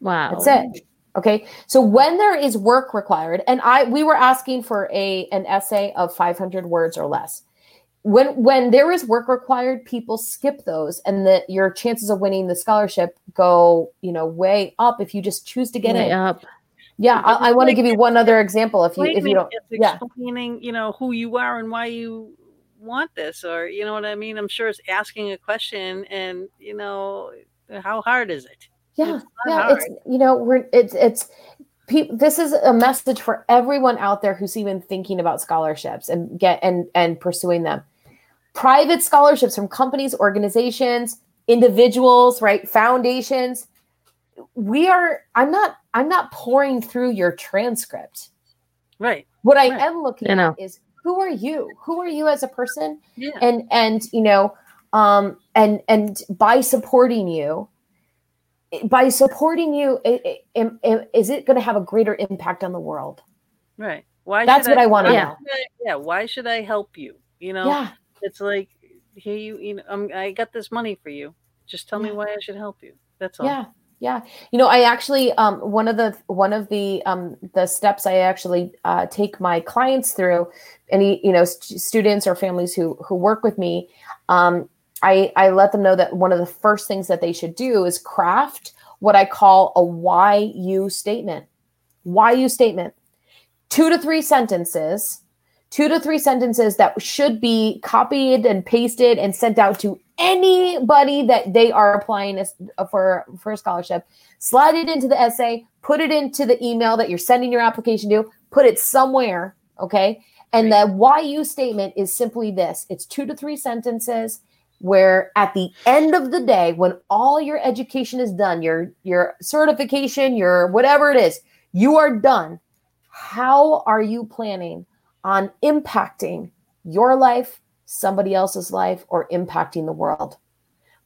Wow. That's it. Okay. So when there is work required, and I we were asking for a an essay of 500 words or less. When when there is work required, people skip those, and that your chances of winning the scholarship go you know way up if you just choose to get Way in. up. Yeah, I, I want to give you one other example. If you if you don't, yeah. explaining, you know, who you are and why you want this, or you know what I mean. I'm sure it's asking a question, and you know, how hard is it? Yeah It's yeah hard. it's you know we're it's it's pe- this is a message for everyone out there who's even thinking about scholarships and get and and pursuing them private scholarships from companies organizations individuals right foundations we are i'm not i'm not pouring through your transcript Right. what i Right. am looking You know. at is who are you who are you as a person Yeah. and and you know um and and by supporting you by supporting you i- i- am- am- is it going to have a greater impact on the world Right. Why? That's what I wanna know. I- Yeah. Why should I help you? You know, yeah it's like here you. You know, um, I got this money for you. Just tell me why I should help you. That's all. yeah yeah you know i actually um one of the one of the um the steps i actually uh, take my clients through any you know st- students or families who who work with me um i i let them know that one of the first things that they should do is craft what i call a why you statement. Why you statement. Two to three sentences two to three sentences that should be copied and pasted and sent out to anybody that they are applying uh, for for a scholarship. Slide it into the essay put it into the email that you're sending your application to put it somewhere okay? And the why you statement is simply this. It's two to three sentences where at the end of the day when all your education is done your your certification your whatever it is you are done how are you planning on impacting your life somebody else's life or impacting the world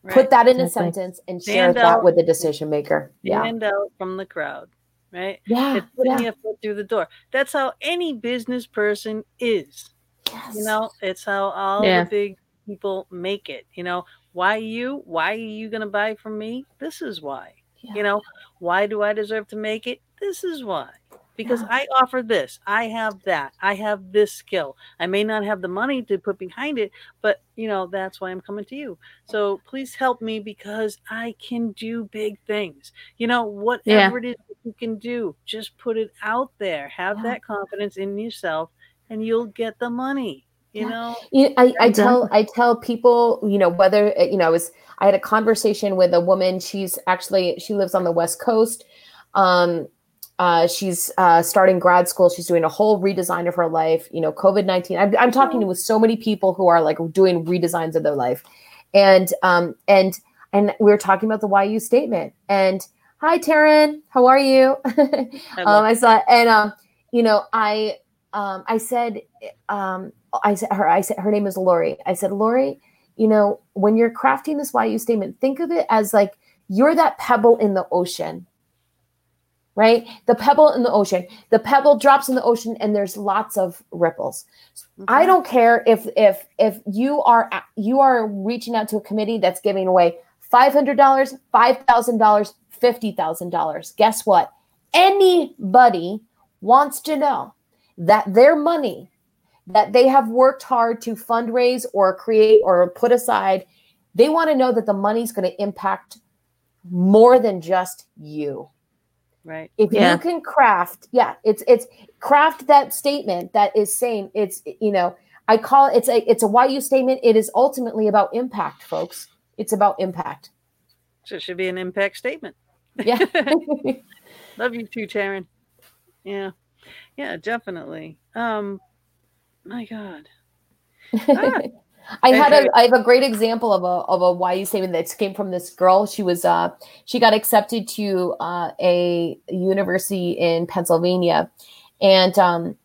Right. put that in a Exactly. sentence and share Stand that out. with the decision maker yeah Stand out from the crowd. Right. yeah It's putting yeah your foot through the door. That's how any business person is. yes. You know, it's how all Yeah. the big people make it. You know, why you? Why are you going to buy from me? This is why. Yeah. You know, why do I deserve to make it? This is why. Because Yeah. I offer this, I have that, I have this skill. I may not have the money to put behind it, but you know, that's why I'm coming to you. So please help me because I can do big things. You know, whatever it is that you can do, just put it out there. Have Yeah. that confidence in yourself and you'll get the money. You Yeah. know, I, I tell I tell people, you know, whether uh, you know, I was I had a conversation with a woman. She's actually she lives on the West Coast. Um, uh, she's uh, starting grad school. She's doing a whole redesign of her life. You know, COVID nineteen. I'm, I'm talking with so many people who are like doing redesigns of their life, and um, and and we were talking about the YU statement. And hi, Taryn, how are you? I um, I saw, and um, you know, I um, I said, um, I said her, I said her name is Lori. I said, Lori, you know, when you're crafting this why you statement, think of it as like you're that pebble in the ocean right? The pebble in the ocean. The pebble drops in the ocean and there's lots of ripples. I mm-hmm. don't care if if if you are you are reaching out to a committee that's giving away $500 $5000 $50000 guess what? Anybody wants to know that their money that they have worked hard to fundraise or create or put aside they want to know that the money's going to impact more than just you Right. if Yeah. you can craft yeah it's it's craft that statement that is saying it's you know i call it it's a it's a yu statement it is ultimately about impact folks it's about impact So it should be an impact statement. yeah Love you too, Taryn. Yeah. Yeah, definitely. Um my God. Ah. I had a I have a great example of a of a YU statement that came from this girl. She was uh she got accepted to uh, a university in Pennsylvania, and um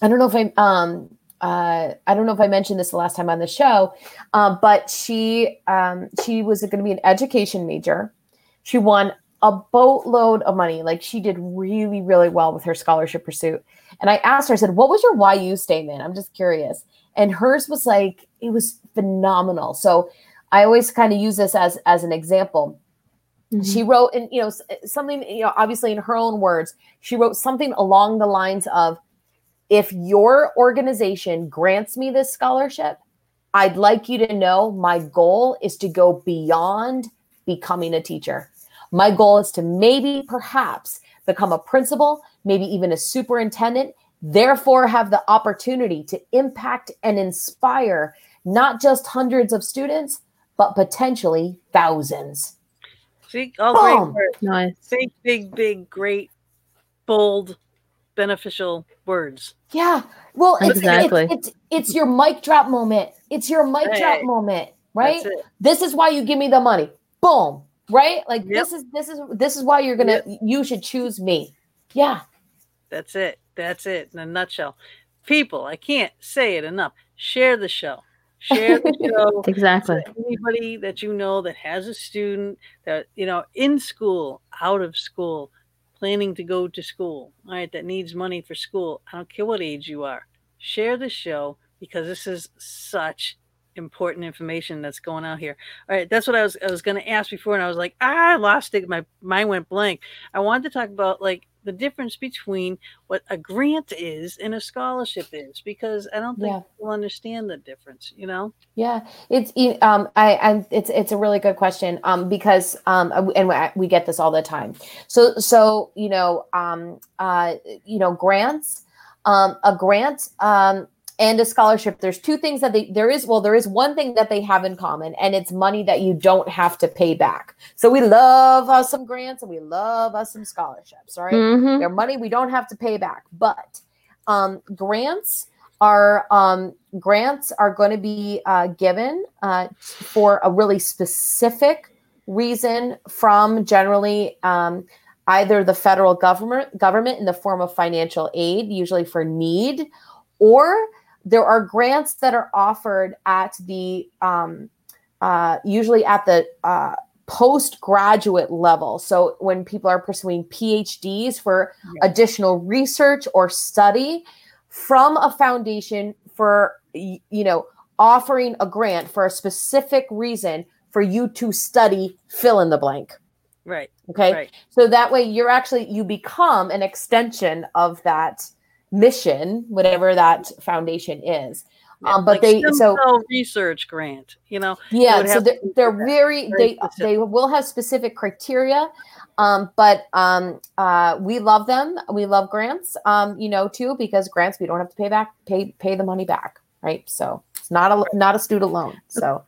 I don't know if I um uh I don't know if I mentioned this the last time on the show, um, but she um she was going to be an education major. She won a boatload of money. Like she did really really well with her scholarship pursuit. And I asked her, I said, "What was your YU statement?" I'm just curious. And hers was like it was phenomenal. So i always kind of use this as as an example. She mm-hmm. wrote and you know something you know obviously in her own words she wrote something along the lines of if your organization grants me this scholarship i'd like you to know my goal is to go beyond becoming a teacher. My goal is to maybe perhaps become a principal maybe even a superintendent therefore have the opportunity to impact and inspire not just hundreds of students but potentially thousands See, all Boom. great words. Nice. Big, big, big, great, bold, beneficial words. yeah well it's, Exactly. it's, it's it's your mic drop moment it's your mic drop moment right this is why you give me the money boom right like Yep. this is this is this is why you're gonna you should choose me yeah That's it. That's it in a nutshell. People, I can't say it enough. Share the show. Share the show. Exactly. anybody that you know that has a student that you know in school out of school planning to go to school all right that needs money for school i don't care what age you are share the show because this is such important information that's going out here all right that's what i was i was going to ask before and i was like ah, i lost it my mind went blank i wanted to talk about like the difference between what a grant is and a scholarship is because i don't think Yeah. people understand the difference you know Yeah, it's um, I, I, it's it's a really good question um, because um, and we- we get this all the time. So so you know um, uh, you know grants, um, a grant um, and a scholarship. There's two things that they there is well there is one thing that they have in common, and it's money that you don't have to pay back. So we love us some grants and we love us some scholarships. All right? Mhm. They're money we don't have to pay back. But um, grants are um, grants are going to be uh, given uh, for a really specific reason from generally um, either the federal government government in the form of financial aid, usually for need, or there are grants that are offered at the um, uh, usually at the uh, postgraduate level. So when people are pursuing PhDs for additional research or study from a foundation for you know offering a grant for a specific reason for you to study fill in the blank. right Okay. right So that way you're actually you become an extension of that mission, whatever that foundation is. Yeah, Um, but like they so research grant, you know. yeah so they're, they're very Very they specific. they will have specific criteria um, but um, uh, we love them we love grants um, you know too because grants we don't have to pay back pay pay the money back right so it's not a not a student loan so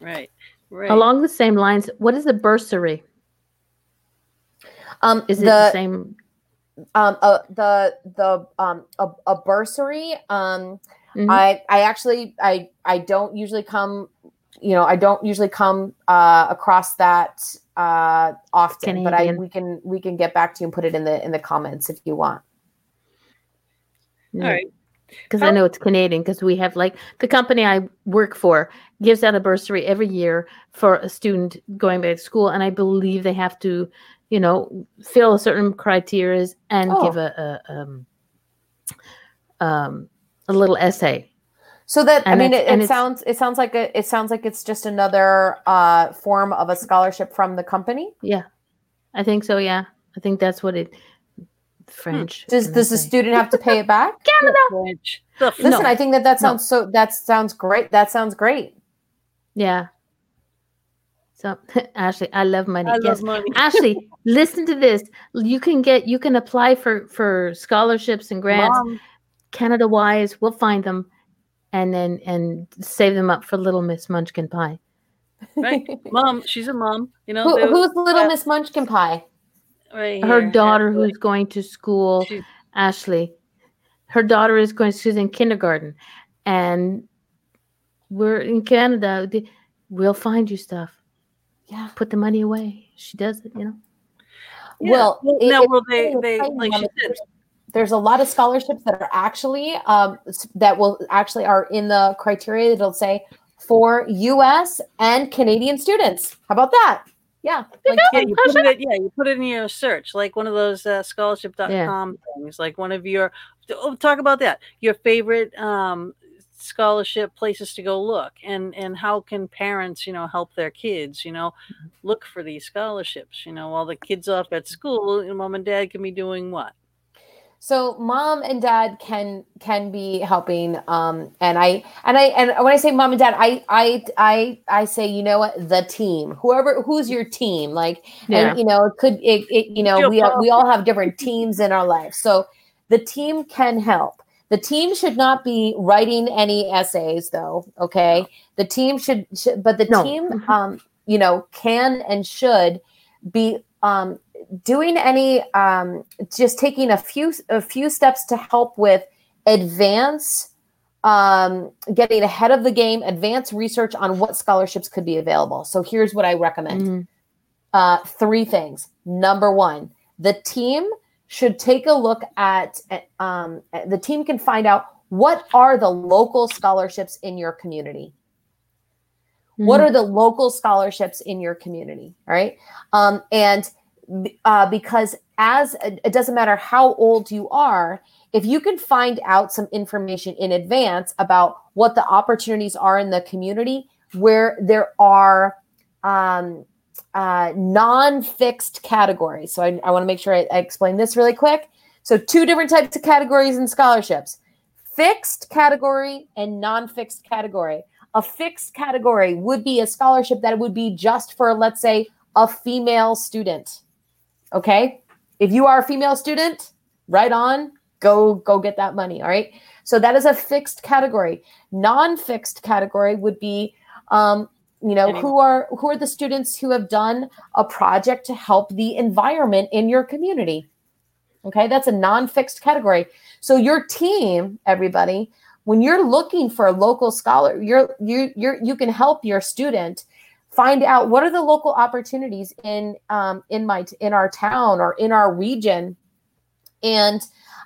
Right, right. Along the same lines, what is a bursary? um Is it the, the same? Um uh, the the um a, a bursary um Mhm. I I actually I I don't usually come you know I don't usually come uh across that uh often but I we can we can get back to you and put it in the in the comments if you want. All right. Because I know it's Canadian. Because we have like the company I work for gives out a bursary every year for a student going back to school, and I believe they have to, you know, fill certain criteria and Oh. give a, a um, um a little essay. So that I mean, it, it sounds it sounds like a, it sounds like it's just another uh, form of a scholarship from the company. Yeah, I think so. Yeah, I think that's what it. French. Does does the student have to pay it back? French. Listen, No. I think that that No. sounds so. That sounds great. That sounds great. Yeah. So Ashley, I love money. I yes. love money. Ashley, listen to this. You can get you can apply for for scholarships and grants Mom, Canada wise. We'll find them and then and save them up for little Miss Munchkin pie. right? Mom, she's a mom. You know, Who, who's little uh, Miss Munchkin Pie? Right Her daughter Ashley. who's going to school, She- Ashley. Her daughter is going she's in kindergarten and we're in Canada. The- We'll find you stuff. Yeah. Put the money away. She does it, you know. Yeah. Well, it- now it- will they they like she said there's a lot of scholarships that are actually um, that will actually are in the criteria that'll say for U.S. and Canadian students. How about that? Yeah, like, yeah, you put it yeah, you put it in your search, like one of those uh, scholarship.com things, like one of your oh, talk about that. Your favorite um scholarship places to go look and and how can parents, you know, help their kids, you know, look for these scholarships, you know, while the kids off at school, mom and dad can be doing what? So mom and dad can can be helping um and i and i and when i say mom and dad i i i i say you know what? The team. Whoever who's your team? Like Yeah. and you know it could it, it you know we we all have different teams in our life. So the team can help. The team should not be writing any essays though okay? The team should, should but the No. team Mhm. um you know can and should be um doing any um just taking a few a few steps to help with advance um getting ahead of the game advance research on what scholarships could be available so here's what i recommend Mhm. uh, three things. Number one, the team should take a look at, at, um, the team can find out what are the local scholarships in your community. What Mm-hmm. are the local scholarships in your community? All right. Um, and uh, because as it doesn't matter how old you are, if you can find out some information in advance about what the opportunities are in the community where there are um, uh, non-fixed categories. So I, I want to make sure I, I explain this really quick. So two different types of categories in scholarships: fixed category and non-fixed category. A fixed category would be a scholarship that would be just for, let's say, a female student. Okay, if you are a female student, right on, go go get that money. All right. So that is a fixed category. Non-fixed category would be um, you know who are who are the students who have done a project to help the environment in your community okay that's a non-fixed category so your team everybody when you're looking for a local scholar you're you you're you can help your student find out what are the local opportunities in um, in my in our town or in our region. And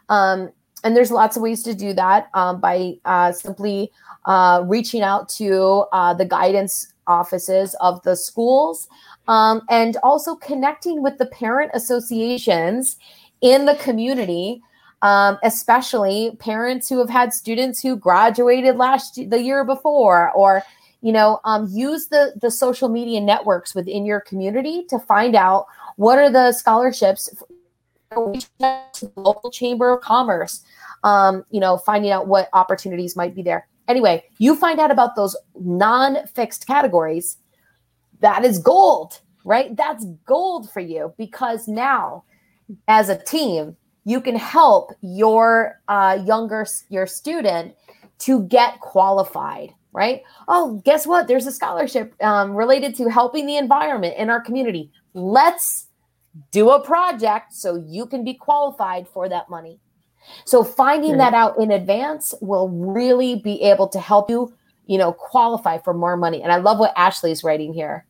um, and there's lots of ways to do that um, by uh, simply uh, reaching out to uh, the guidance offices of the schools um, and also connecting with the parent associations in the community um, especially parents who have had students who graduated last the year before or you know um, use the the social media networks within your community to find out what are the scholarships local chamber of commerce um, you know finding out what opportunities might be there. Anyway you find out about those non-fixed categories that is gold right? That's gold for you because now as a team you can help your uh, younger your student to get qualified right? Oh guess what? There's a scholarship um, related to helping the environment in our community. Let's do a project so you can be qualified for that money. So finding that out in advance will really be able to help you you know qualify for more money. And i love what ashley's writing here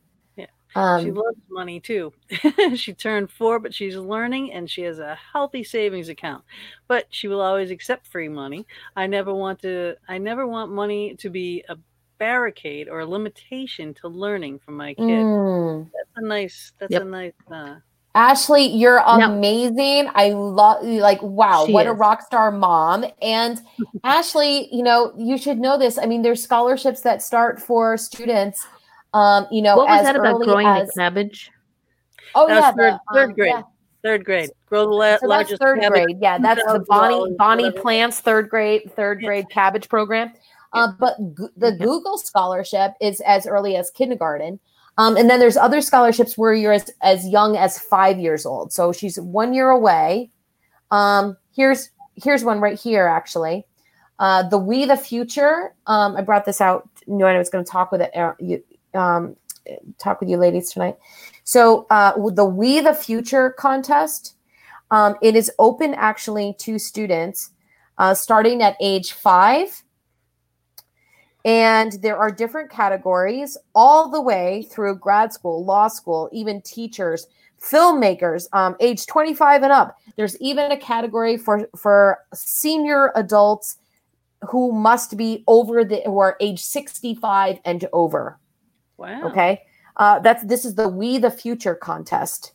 Yeah. she Um, loves money too. she turned four, but she's learning and she has a healthy savings account. But she will always accept free money. I never want to I never want money to be a barricade or a limitation to learning from my kid. mm. That's a nice that's Yep. a nice uh Ashley, you're Now- amazing. I love like wow, She what a rock star mom. And Ashley, you know, you should know this. I mean, there's scholarships that start for students um, you know, What was as that about growing as, the cabbage? Oh That was yeah, third- the, third um, grade. yeah. third grade. Grow the la- So that's largest third cabbage. grade. Yeah, that's the Bonnie Bonnie. Plants third grade third Yeah. grade cabbage program. Uh, but Go- the Yeah. Google scholarship is as early as kindergarten. Um, and then there's other scholarships where you're as, as young as five years old. So she's one year away. Um, here's here's one right here actually. Uh, the We the Future. Um, I brought this out. Knew I was going to talk with it. Um, talk with you ladies tonight. So uh, the We the Future contest. Um, it is open actually to students uh, starting at age five. And there are different categories all the way through grad school, law school, even teachers, filmmakers, um, age 25 and up. There's even a category for, for senior adults who must be over the, who are age 65 and over. Wow. Okay. Uh, that's this is the We the Future contest,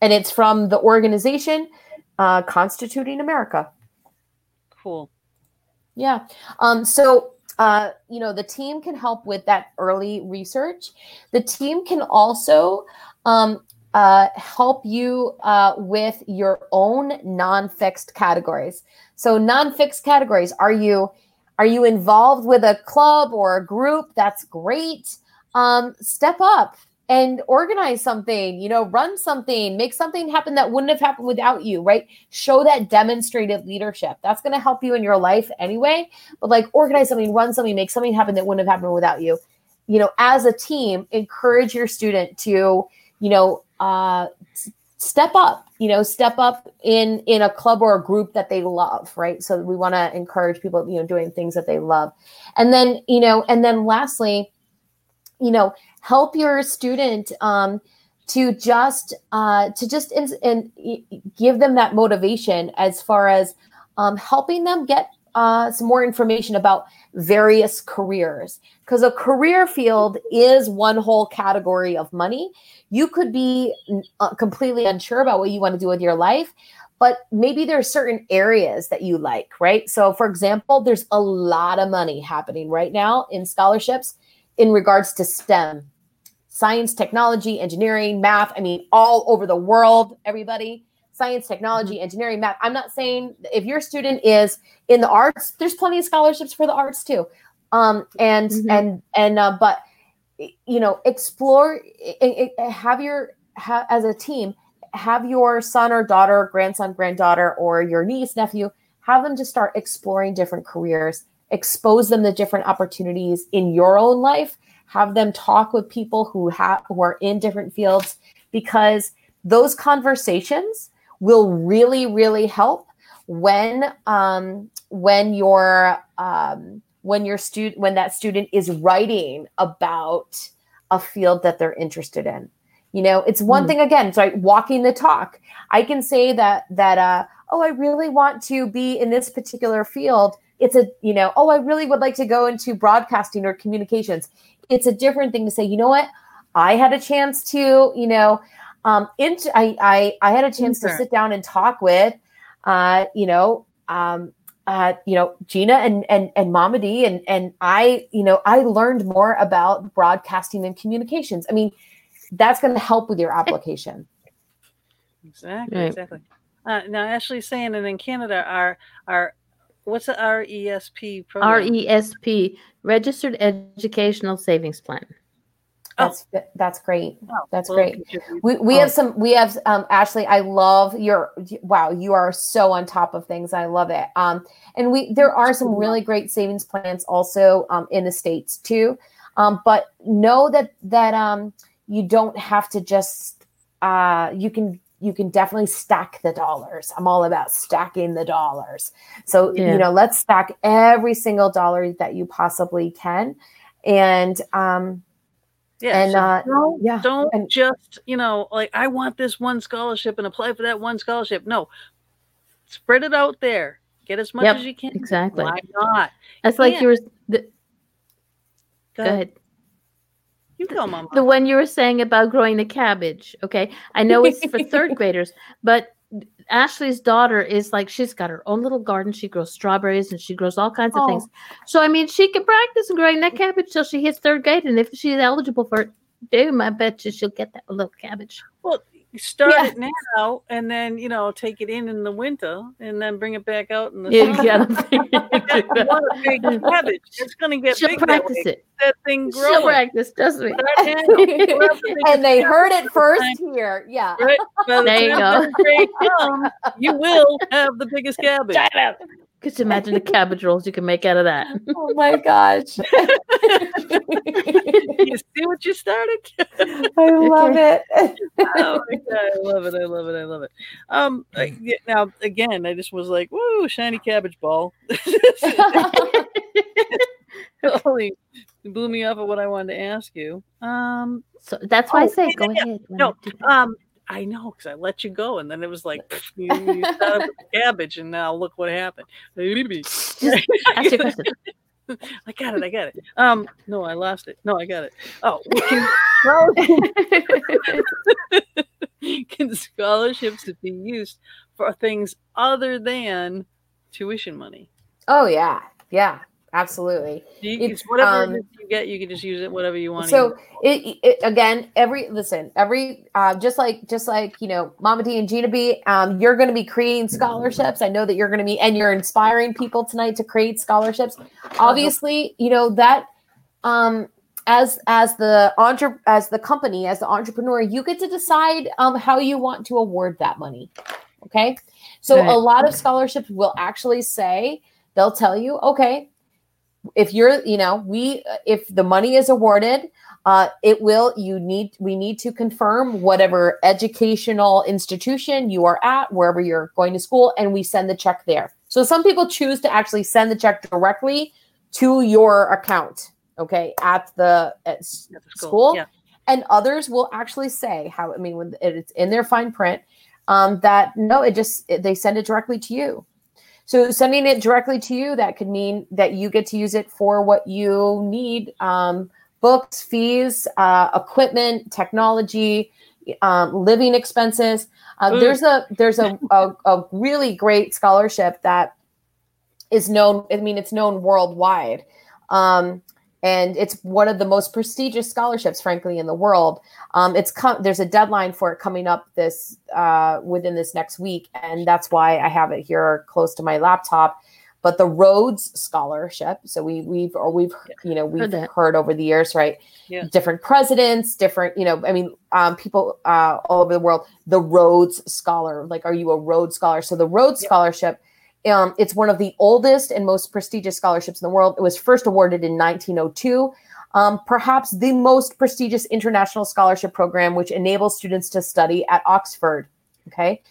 and it's from the organization uh, Constituting America. Cool. Yeah. Um, so, uh, you know, the team can help with that early research. The team can also um, uh, help you uh, with your own non-fixed categories. So, non-fixed categories. Are you are you involved with a club or a group? That's great. Um, step up and organize something. You know, run something, make something happen that wouldn't have happened without you. Right? Show that demonstrated leadership. That's going to help you in your life anyway. But like, organize something, run something, make something happen that wouldn't have happened without you. You know, as a team, encourage your student to, you know, uh, step up. You know, step up in in a club or a group that they love. Right. So we want to encourage people, you know, doing things that they love, and then you know, and then lastly, you know, help your student. Um, to just uh, to just and y- y- give them that motivation as far as um, helping them get uh, some more information about various careers. Because a career field is one whole category of money. You could be uh, completely unsure about what you want to do with your life but maybe there are certain areas that you like right? So for example there's a lot of money happening right now in scholarships in regards to stem. Science technology engineering math i mean all over the world everybody. Science technology engineering math. I'm not saying if your student is in the arts there's plenty of scholarships for the arts too. Um and Mhm. and and uh, but you know explore have your ha, as a team have your son or daughter grandson granddaughter or your niece nephew have them just start exploring different careers expose them to different opportunities in your own life have them talk with people who have who are in different fields because those conversations will really really help when um when your um when your student when that student is writing about a field that they're interested in you know it's one Mm. thing again it's like walking the talk i can say that that uh oh i really want to be in this particular field it's a you know oh i really would like to go into broadcasting or communications it's a different thing to say you know what i had a chance to you know um int- I, I i had a chance to sit down and talk with uh you know um uh, you know, Gina and and and Mama D and and I, you know, I learned more about broadcasting and communications. I mean, that's going to help with your application. Exactly. Right. Exactly. Uh, now, Ashley's saying, and in Canada, our our what's the RESP program? RESP, Registered Educational Savings Plan. That's that's great. That's Well, great. We we Oh. have some we have um Ashley, I love your wow, you are so on top of things. I love it. Um and we there are some really great savings plans also um in the states too. Um but know that that um you don't have to just uh you can you can definitely stack the dollars. I'm all about stacking the dollars. So, Yeah. you know, let's stack every single dollar that you possibly can. And um Yeah. and so uh, don't, yeah, don't and- just, you know, like I want this one scholarship and apply for that one scholarship. No. Spread it out there. Get as much Yep, as you can. exactly. Why not? That's like you were. The, Go, go ahead. ahead. You go, Mama. The one you were saying about growing the cabbage. Okay, I know it's for third graders, but Ashley's daughter is like she's got her own little garden. She grows strawberries and she grows all kinds of things. So I mean, she can practice growing that cabbage till she hits third grade, and if she's eligible for it, boom, I bet you she'll get that little cabbage. Well, start Yeah. it now and then, you know, take it in in the winter and then bring it back out in the Yeah, summer. you gotta You want a big cabbage. It's going to get She'll big that practice way. it. That thing She'll practice, doesn't Start now. We'll have the biggest and they heard it first here. Yeah. Right? By the There you go. third comes, you will have the biggest cabbage. Could you imagine the cabbage rolls you can make out of that? Oh my gosh. you see what you started? I love it. oh my god, I love it! I love it! I love it. Um, I- now again, I just was like, "Woo, shiny cabbage ball!" Holy, it blew me off of what I wanted to ask you. Um, So that's why I Oh, say go yeah, ahead. when no, I do that. um, I know because I let you go, and then it was like pff, you, you the cabbage, and now look what happened. Just ask your question. I got it. I got it. Um, no, I lost it. No, I got it. Oh, can, can scholarships be used for things other than tuition money? oh yeah. Yeah. Absolutely. You, It's, whatever um, you get, you can just use it whatever you want. So it, it again, every listen, every uh, just like just like you know, Mama D and Gina B, um, you're going to be creating scholarships. I know that you're going to be, and you're inspiring people tonight to create scholarships. Obviously, you know that um, as as the entre- as the company as the entrepreneur, you get to decide um, how you want to award that money. Okay, so Right. a lot of scholarships will actually say they'll tell you, okay, if you're you know we if the money is awarded uh, it will you need we need to confirm whatever educational institution you are at wherever you're going to school and we send the check there. So some people choose to actually send the check directly to your account okay at the at at the school, Yeah. and others will actually say how i mean when it's in their fine print um, that no it just they send it directly to you so sending it directly to you that could mean that you get to use it for what you need um, books fees uh, equipment technology um, living expenses uh, Mm. there's a there's a, a, a really great scholarship that is known i mean it's known worldwide um, and it's one of the most prestigious scholarships frankly in the world um, it's com- there's a deadline for it coming up this uh, within this next week and that's why i have it here close to my laptop but the Rhodes Scholarship. So we we've or we've you know we've that. heard over the years, right? Yeah. Different presidents, different you know. I mean, um, people uh, all over the world. The Rhodes Scholar, like, are you a Rhodes Scholar? So the Rhodes Yeah. Scholarship. Um, it's one of the oldest and most prestigious scholarships in the world. It was first awarded in 1902. Um, perhaps the most prestigious international scholarship program, which enables students to study at Oxford. Okay,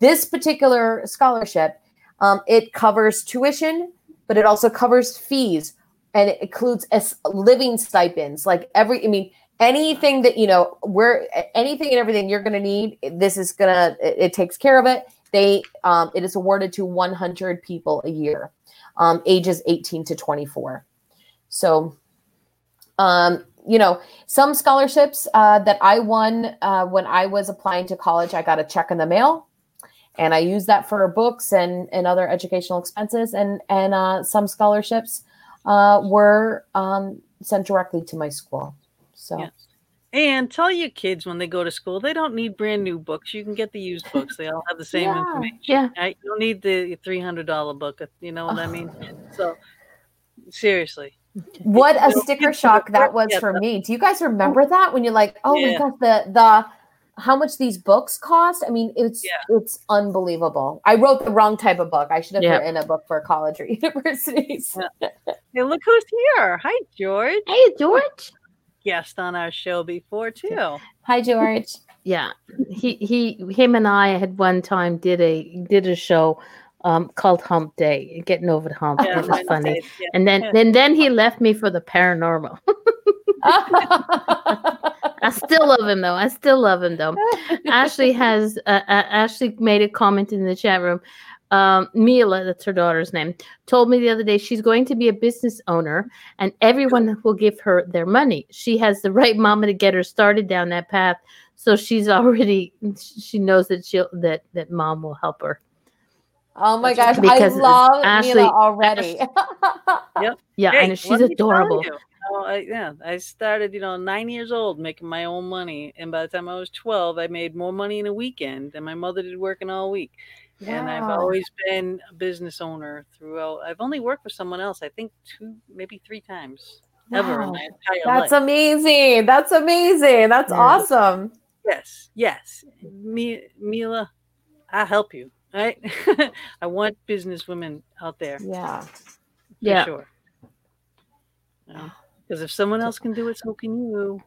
this particular scholarship um, it covers tuition, but it also covers fees, and it includes as living stipends. Like every, I mean, anything that you know, where anything and everything you're going to need, this is gonna. It, it takes care of it. They, um, it is awarded to 100 people a year, um, ages 18 to 24. So, um, you know, some scholarships uh, that I won uh, when I was applying to college, I got a check in the mail and I used that for books and, and other educational expenses. And and uh, some scholarships uh, were um, sent directly to my school. So Yeah. And tell your kids when they go to school, they don't need brand new books. You can get the used books. They all have the same Yeah. information. Yeah. Right? You don't need the three hundred dollar book. Uh, you know what I mean? So seriously, what a sticker shock that was yeah, for the- me. Do you guys remember that when you're like, oh Yeah. my gosh, the the how much these books cost? I mean, it's Yeah. it's unbelievable. I wrote the wrong type of book. I should have Yeah. written a book for college or universities. Yeah. hey, look who's here! Hi, George. Hey, George. Guest on our show before too. Hi, George. Yeah, he he him and I had one time did a did a show um, called Hump Day, getting over the hump. Yeah, it was funny. Wednesdays, yeah. And then Yeah. then then he left me for the paranormal. I still love him though. I still love him though. Ashley has uh, uh, Ashley made a comment in the chat room. Um, Mila, that's her daughter's name, told me the other day she's going to be a business owner, and everyone will give her their money. She has the right mama to get her started down that path, so she's already she knows that she'll that that mom will help her. Oh my That's gosh, I love Ashley- Mila already. Yeah, Hey, I know let she's adorable. you, you know, I, yeah, I started, you know, nine years old making my own money, and by the time I was twelve, I made more money in a weekend than my mother did working all week. And I've always been a business owner throughout. I've only worked for someone else, I think two, maybe three times ever in my entire That's life. amazing. That's amazing. That's Yeah. awesome. yes, yes, Mi- Mila, I'll help you. Right? I want business women out there. For Yeah. Yeah. sure. Because if someone else can do it, so can you.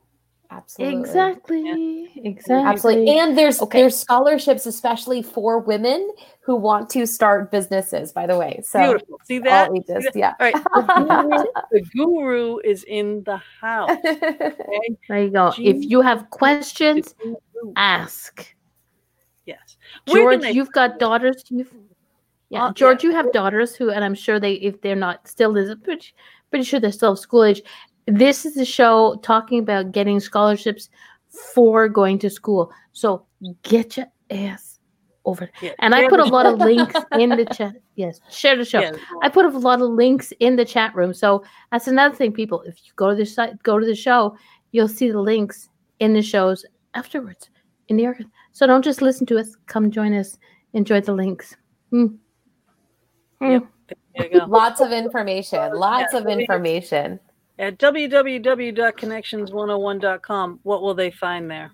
Absolutely. Exactly. Exactly. Absolutely. And there's Okay. there's scholarships especially for women who want to start businesses, by the way. So Beautiful. See that? all ages, See that? yeah. All right. the guru is in the house. Okay? There you go. Jean- If you have questions, ask. Yes. George, can they- you've got daughters. You've yeah, Uh, George, yeah. you have daughters who, and I'm sure they, if they're not still, is pretty, pretty sure they're still of school age. This is a show talking about getting scholarships for going to school. So get your ass over. Yeah, And I put a lot of links in the chat. Yes, share the show. Yeah, I put a lot of links in the chat room. So that's another thing, people. If you go to the site, go to the show, you'll see the links in the shows afterwards in the archive. So don't just listen to us. Come join us. Enjoy the links. Hmm. Yep. there you go. Lots of information. Lots Yeah. of information. At www.connections101.com, what will they find there?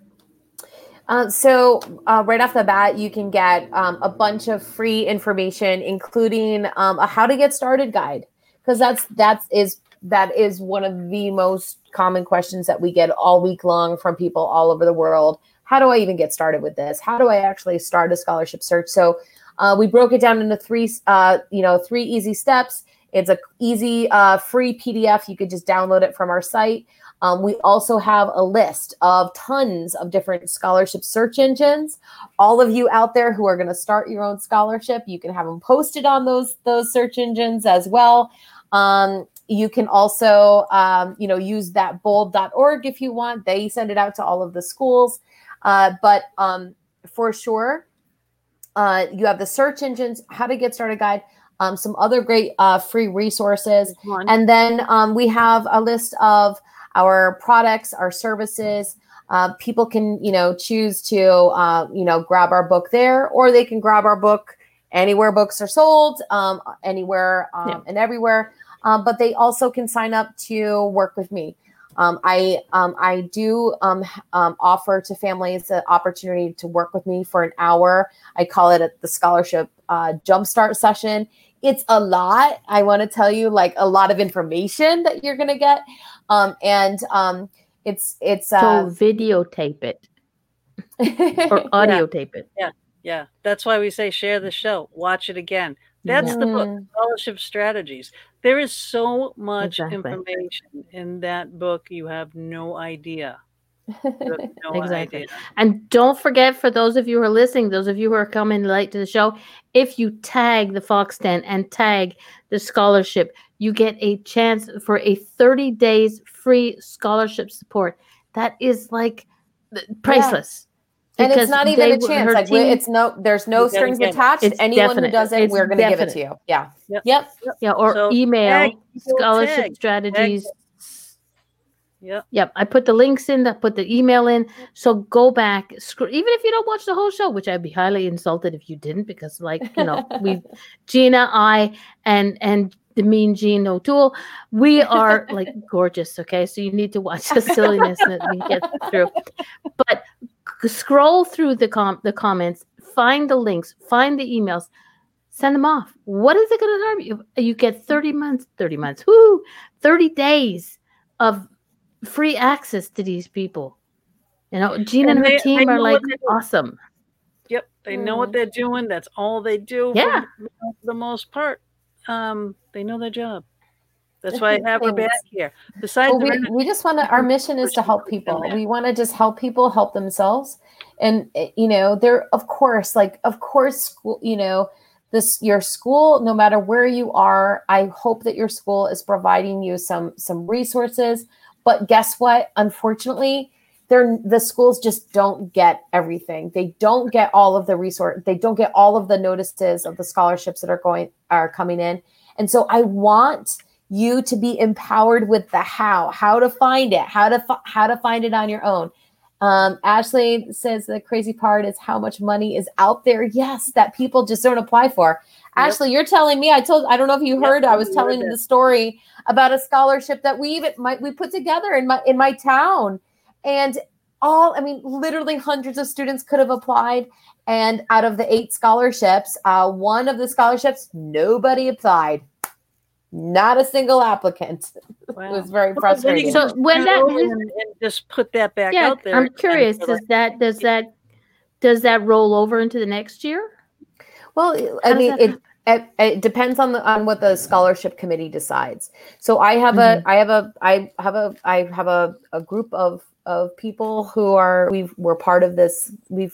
Uh, so uh, right off the bat, you can get um, a bunch of free information, including um, a how to get started guide, because that's that's is that is one of the most common questions that we get all week long from people all over the world. How do I even get started with this? How do I actually start a scholarship search? So uh, we broke it down into three, uh, you know, three easy steps. It's a easy, uh, free PDF. You could just download it from our site. Um, we also have a list of tons of different scholarship search engines. All of you out there who are going to start your own scholarship, you can have them posted on those those search engines as well. Um, you can also, um, you know, use that bold.org if you want. They send it out to all of the schools. Uh, but um, for sure, uh, you have the search engines, how to get started guide, um, some other great uh, free resources. And then um, we have a list of our products, our services. Uh, people can, you know, choose to, uh, you know, grab our book there, or they can grab our book anywhere books are sold, um, anywhere um, Yeah. and everywhere. Um, but they also can sign up to work with me. Um, I um, I do um, um, offer to families the opportunity to work with me for an hour. I call it a, the scholarship uh, jumpstart session. It's a lot. I want to tell you, like a lot of information that you're gonna get, um, and um, it's it's So uh, videotape it or audio tape it. Yeah, yeah, that's why we say share the show, watch it again. That's the book. Scholarship Strategies. There is so much Exactly. information in that book, you have no idea. Have no Exactly. idea. And don't forget, for those of you who are listening, those of you who are coming late to the show, if you tag the Fox Den and tag the scholarship, you get a chance for a 30 days free scholarship support. That is like priceless. And it's not even they a chance. her Like we- team- it's no, there's no strings get it. attached. It's Anyone definite. who does it, It's we're gonna give it to you. Yeah. Yep. Yep. yeah, or So email tag, scholarship tag, strategies. Yep. Yep, I put the links in. I put the email in. So go back, scr- even if you don't watch the whole show, which I'd be highly insulted if you didn't, because like you know, we, Gina, I, and and the mean Jean O'Toole, we are like gorgeous. Okay, so you need to watch the silliness that we get through. But c- scroll through the com the comments, find the links, find the emails, send them off. What is it going to harm you? You get thirty months, thirty months, whoo, thirty days of free access to these people. You know, Jean and, And her they- team are like what they're doing. awesome. Yep. They know what Mm. they're doing. That's all they do. Yeah. the- For the most part, um, they know their job. That's why I have her back here. Besides, Well, we, we just want to our mission is to help people. we want to just help people help themselves. And eh, you know there of course like of course school you know this your school no matter where you are i hope that your school is providing you some some resources. But guess what? Unfortunately they're the schools just don't get everything. They don't get all of the resource they don't get all of the notices of the scholarships that are going are coming in. And so i want you to be empowered with the how, how to find it, how to fi- how to find it on your own. Um, Ashley says the crazy part is how much money is out there. Yes, that people just don't apply for. Yep. Ashley, you're telling me. I told. I don't know if you Yep, heard. I was telling heard you it. the story about a scholarship that we even might we put together in my in my town, and all. I mean, literally hundreds of students could have applied. And out of the eight scholarships, uh, one of the scholarships, nobody applied. Not a single applicant. It was very Well, then you frustrating. So when turn that- it and, and just put that back Yeah, out there. I'm curious. Does like- that does that does that roll over into the next year? Well, I mean, that it, it it depends on the on what the scholarship committee decides. So I have a I have a I have a I have a, a group of of people who are we we're part of this. We've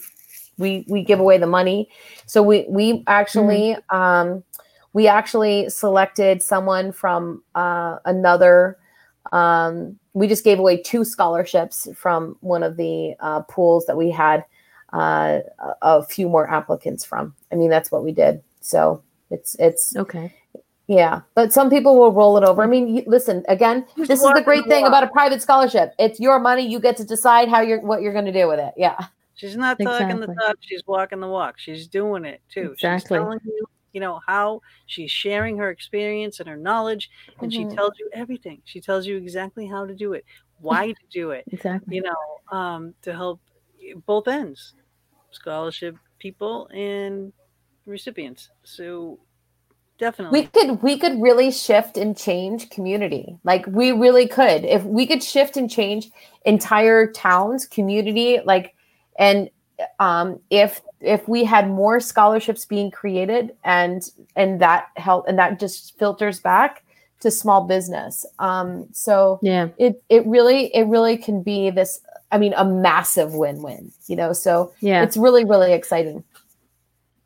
we we give away the money. So we we actually um we actually selected someone from uh, another. Um, we just gave away two scholarships from one of the uh, pools that we had uh, a, a few more applicants from. I mean, that's what we did. So it's it's Okay. yeah, but some people will roll it over. I mean, you, listen again. Who's This is the great thing about a private scholarship. It's your money. You get to decide how you're what you're going to do with it. Yeah. She's not talking the talk, she's walking the walk. She's doing it too. She's Exactly. telling you, you know, how she's sharing her experience and her knowledge, and Mhm. she tells you everything. She tells you exactly how to do it, why to do it, Exactly. you know, um, to help both ends, scholarship people and recipients. So definitely. we could we could really shift and change community like we really could if we could shift and change entire towns community like and um if if we had more scholarships being created and and that help and that just filters back to small business um so Yeah. it it really it really can be this i mean a massive win-win you know so Yeah. it's really really exciting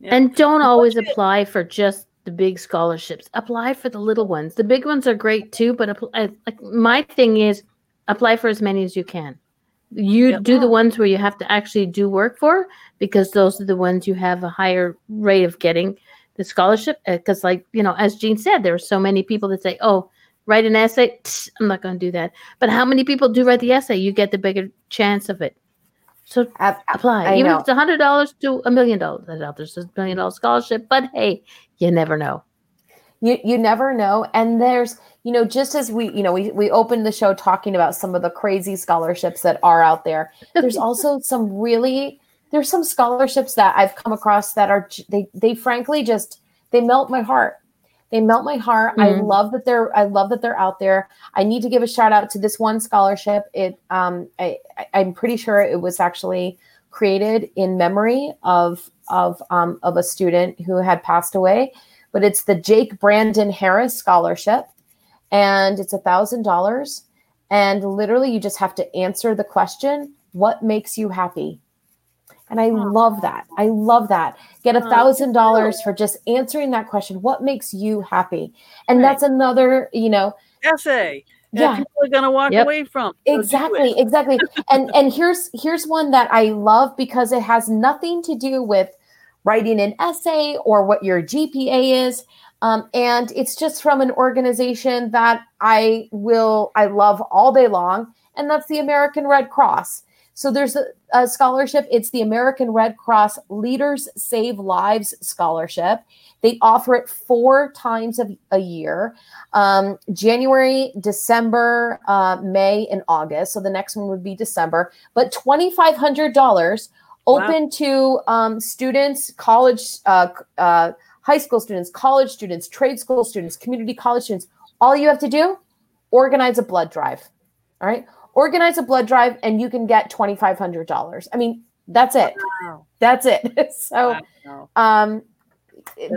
Yeah. And don't always apply for just the big scholarships. Apply for the little ones. The big ones are great too, but apply, like my thing is apply for as many as you can. You Yep. do the ones where you have to actually do work for because those are the ones you have a higher rate of getting the scholarship. Uh, because, like you know, as Jean said, there are so many people that say, "Oh, write an essay." I'm not going to do that. But how many people do write the essay? You get the bigger chance of it. So Ab- apply. I Even know. if it's a hundred dollars to a million dollars. That's out there's a million dollar scholarship, but hey, you never know. You you never know. And there's you know just as we you know we we opened the show talking about some of the crazy scholarships that are out there there's also some really there's some scholarships that i've come across that are they they frankly just they melt my heart. They melt my heart. I Mhm. love that they're i love that they're out there. I need to give a shout out to this one scholarship. It um i I- i'm pretty sure it was actually created in memory of of um of a student who had passed away but it's the Jake Brandon Harris Scholarship, and it's a thousand dollars. And literally, you just have to answer the question, "What makes you happy?" And I love that. I love that. Get a thousand dollars for just answering that question. What makes you happy? And Right. that's another, you know, essay that yeah, people are going to walk Yep. away from. So exactly exactly and and here's here's one that i love because it has nothing to do with writing an essay or what your GPA is. Um, and it's just from an organization that I will, I love all day long, and that's the American Red Cross. So there's a, a scholarship, it's the American Red Cross Leaders Save Lives Scholarship. They offer it four times a, a year um, January, December, uh, May, and August. So the next one would be December. But $2,500 open wow. to um, students, college, uh, uh, high school students, college students, trade school students, community college students. All you have to do, organize a blood drive. All right, organize a blood drive, and you can get twenty five hundred dollars. I mean, that's it. Wow. That's it. so, wow. um,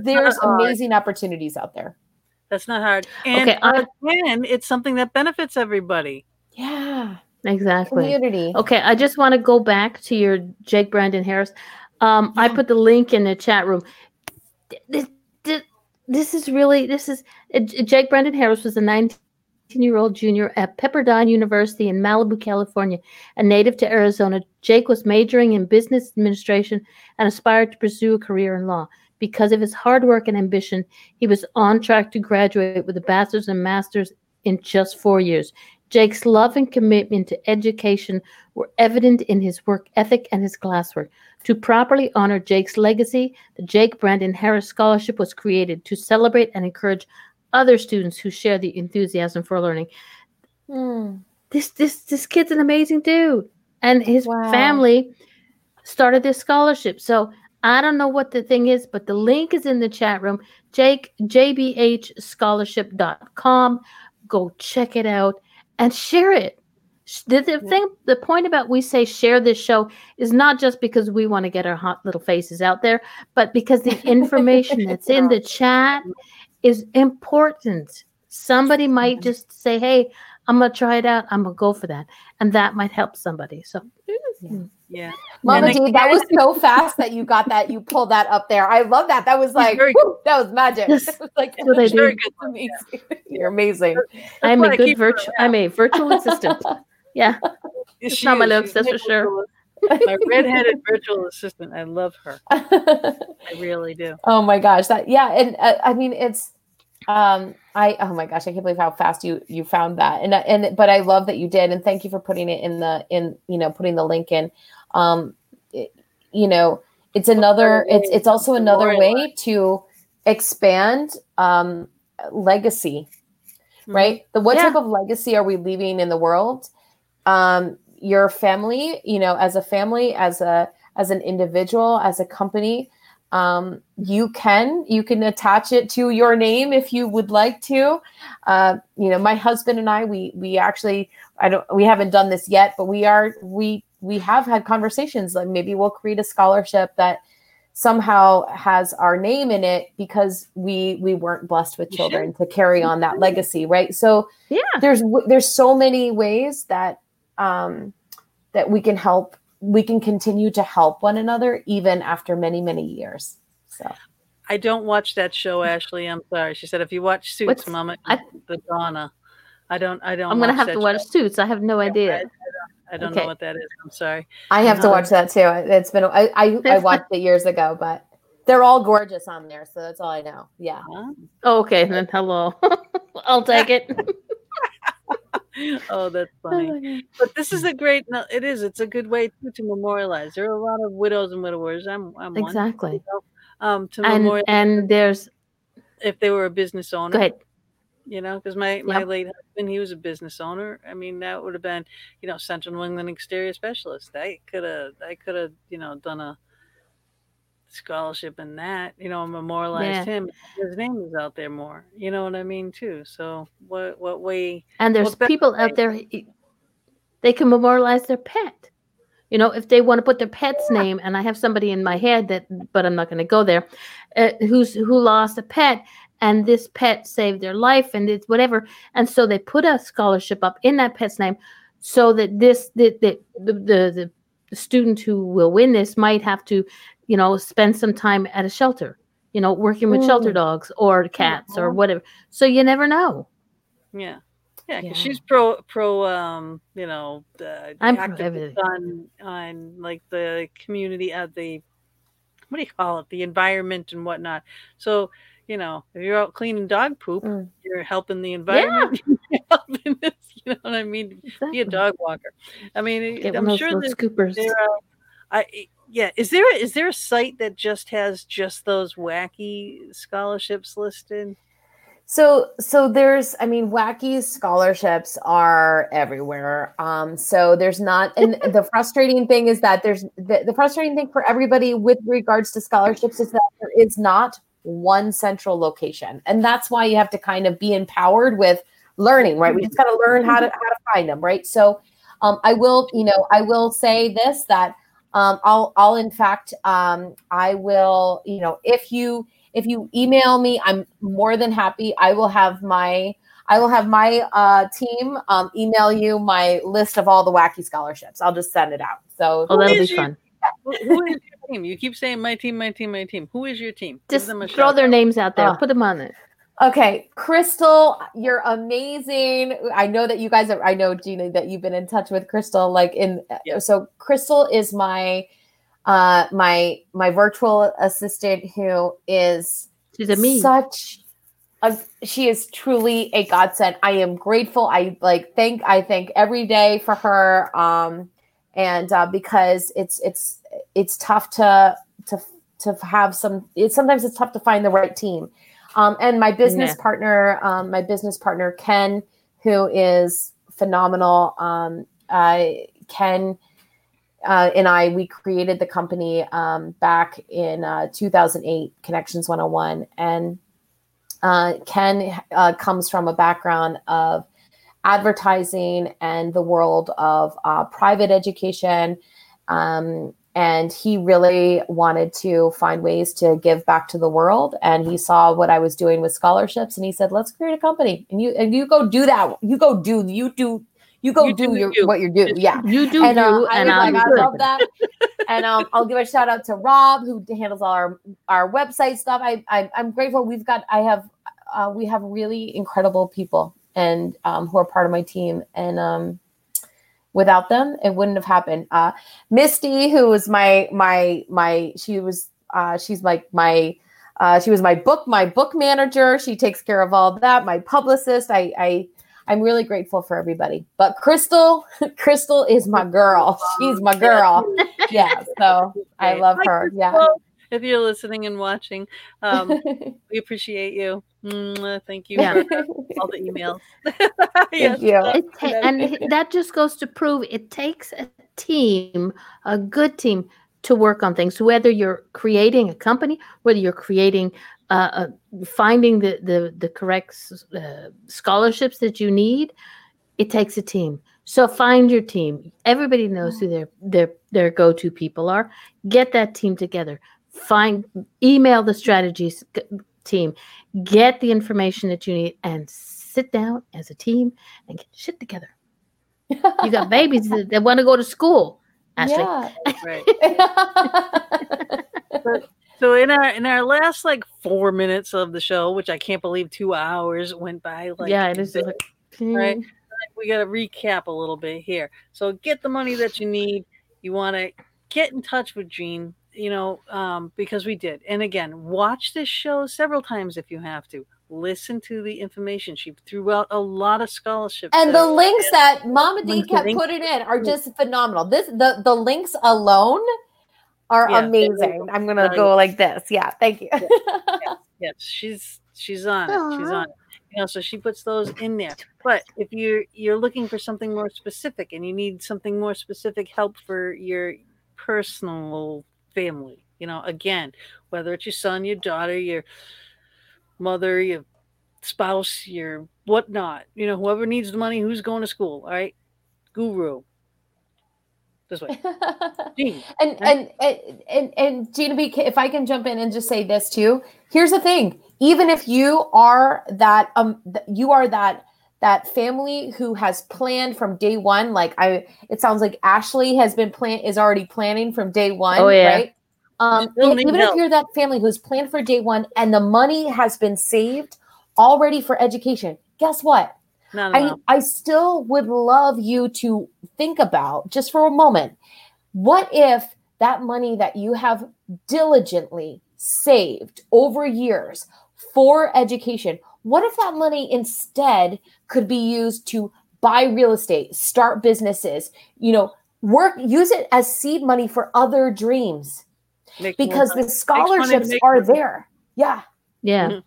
there's amazing opportunities out there. That's not hard. And okay, again, it's something that benefits everybody. Exactly. Community. Okay, I just want to go back to your Jake Brandon Harris. Um, I put the link in the chat room. This, this, this is really this is uh, Jake Brandon Harris was a 19 year old junior at Pepperdine University in Malibu, California, a native to Arizona. Jake was majoring in business administration and aspired to pursue a career in law. Because of his hard work and ambition, he was on track to graduate with a bachelor's and master's in just four years. Jake's love and commitment to education were evident in his work ethic and his classwork. To properly honor Jake's legacy, the Jake Brandon Harris Scholarship was created to celebrate and encourage other students who share the enthusiasm for learning. Hmm. This this this kid's an amazing dude, and his Wow. family started this scholarship. So I don't know what the thing is, but the link is in the chat room. Jake jbhscholarship.com. Go check it out and share it. The, the thing, the point about we say share this show is not just because we want to get our hot little faces out there, but because the information that's in the chat is important. Somebody might just say, "Hey, I'm gonna try it out. I'm gonna go for that," and that might help somebody. So Yeah. Mama And D, that was so fast that you got that. You pulled that up there. I love that. That was like, very that was magic. Yes. Was like, That's what I It's very do. good. amazing. You're amazing. I'm what a I good virtual. I'm a virtual assistant. Yeah, She not my is. looks, that's for sure. My redheaded virtual assistant. I love her. I really do. oh my gosh, that yeah, and uh, I mean it's um I oh my gosh, I can't believe how fast you you found that. And and but I love that you did and thank you for putting it in the in you know putting the link in. Um it- you know, it's another it's it's also another way to expand um legacy right? The what Yeah. type of legacy are we leaving in the world? Um your family you know as a family as a as an individual as a company um you can you can attach it to your name if you would like to. Uh you know my husband and i we we actually i don't we haven't done this yet but we are we we have had conversations like maybe we'll create a scholarship that somehow has our name in it because we we weren't blessed with children to carry on that legacy right so yeah. there's there's so many ways that um that we can help we can continue to help one another even after many many years so I don't watch that show, Ashley. I'm sorry. She said if you watch Suits, What's- Mama, I- the Donna. I don't. I don't. I'm gonna watch have that to watch. Suits. I have no idea. I don't Okay. know what that is. I'm sorry. i have to Uh, watch that too it's been i i, I watched it years ago but they're all gorgeous on there so that's all i know yeah Oh, okay, then hello. I'll take it. oh, that's funny. But this is a great. No, it is. It's a good way too, to memorialize. There are a lot of widows and widowers. I'm. I'm one. exactly. Um, to And memorialize and there's if they were a business owner. go ahead. You know, because my, my Yep. late husband, he was a business owner. I mean, that would have been, you know, Central New England exterior specialist. I could have, I could have, you know, done a scholarship in that, you know, memorialized Yeah. him. His name is out there more. You know what I mean, too. So what, what way? And there's people out there they can memorialize their pet. You know, if they want to put their pet's name, and I have somebody in my head that, but I'm not going to go there, uh, who's who lost a pet, and this pet saved their life, and it's whatever, and so they put a scholarship up in that pet's name, so that this the the the, the, the student who will win this might have to, you know, spend some time at a shelter, you know, working with shelter Mm. dogs or cats or Mhm. whatever. So you never know. Yeah. Yeah, Yeah. she's pro pro um you know uh, I'm on on like the community uh, the what do you call it the environment and whatnot. So you know if you're out cleaning dog poop, Mm. you're helping the environment. helping this, you know what I mean? Be a dog walker. I mean, Get I'm sure that scoopers. there are. I yeah. Is there is there a site that just has just those wacky scholarships listed? So, so there's, I mean, wacky scholarships are everywhere. Um, so there's not, and the frustrating thing is that there's the, the frustrating thing for everybody with regards to scholarships is that there is not one central location, and that's why you have to kind of be empowered with learning, right? We just got to learn how to how to find them, right? So, um, I will, you know, I will say this that um, I'll, I'll in fact, um, I will, you know, if you if you email me, I'm more than happy. I will have my I will have my uh, team um, email you my list of all the wacky scholarships. I'll just send it out. So Oh, that'll be is fun. Who who is your team? You keep saying my team, my team, my team. Who is your team? Just them a throw their out. names out there. Oh. Put them on it. Okay, Crystal, you're amazing. I know that you guys are, I know Gina that you've been in touch with Crystal like in Yeah. so Crystal is my uh my my virtual assistant who is She's a me. such a, she is truly a godsend. I am grateful. I like thank I thank every day for her um and uh because it's it's it's tough to to to have some it's sometimes it's tough to find the right team. Um, and my business Yeah. partner, um, my business partner Ken, who is phenomenal. Um, uh, Ken uh, and I, we created the company um, back in uh, 2008, Connections 101, and uh, Ken uh, comes from a background of advertising and the world of uh, private education. Um, and he really wanted to find ways to give back to the world. And he saw what I was doing with scholarships, and he said, "Let's create a company." And you and you go do that. You go do you do you go You do, do your you. what you're doing. Yeah You do and uh, you, I and like, I love that. and um, I'll give a shout out to Rob who handles all our our website stuff. I, I I'm grateful. We've got I have uh, we have really incredible people and um, who are part of my team. And um, without them, it wouldn't have happened. Uh, Misty, who was my my my she was uh, she's like my uh, she was my book my book manager. She takes care of all of that. My publicist. I I I'm really grateful for everybody. But Crystal, Crystal is my girl. She's my girl. Yeah. So I love her. Yeah. Crystal. If you're listening and watching, um, we appreciate you. Mwah, Thank you Yeah. for all the emails. Thank you. It ta- and that just goes to prove it takes a team, a good team, to work on things. Whether you're creating a company, whether you're creating, uh, uh, finding the the the correct uh, scholarships that you need, it takes a team. So find your team. Everybody knows who their their their go to people are. Get that team together. Find email the strategies team. Get the information that you need and sit down as a team and get shit together. You got babies that, that want to go to school. Ashley. Yeah. Right. So in our in our last like four minutes of the show, which I can't believe two hours went by. Like yeah, it is this, like, right? we got to recap a little bit here. So get the money that you need. You want to get in touch with Jean, you know, um, because we did. And again, watch this show several times if you have to. Listen to the information. She threw out a lot of scholarships. and the links that Mama D kept putting in are just phenomenal. This the the links alone are Yeah. amazing. I'm gonna go like this. Yeah, thank you. yes, she's she's on it. She's on it. You know, so she puts those in there. But if you're you're looking for something more specific and you need something more specific help for your personal family, you know, again, whether it's your son, your daughter, your mother, your spouse, your whatnot, you know, whoever needs the money, who's going to school, all right? Guru. This way. And, and and and and Gina B, if I can jump in and just say this too. Here's the thing: even if you are that um, you are that that family who has planned from day one. Like I, it sounds like Ashley has been plan is already planning from day one. Oh, yeah. right. Um, even help. if you're that family who's planned for day one and the money has been saved already for education, guess what? I. I still would love you to think about just for a moment what if that money that you have diligently saved over years for education what if that money instead could be used to buy real estate start businesses you know work use it as seed money for other dreams Make because the scholarships are money. there yeah yeah. Mhm.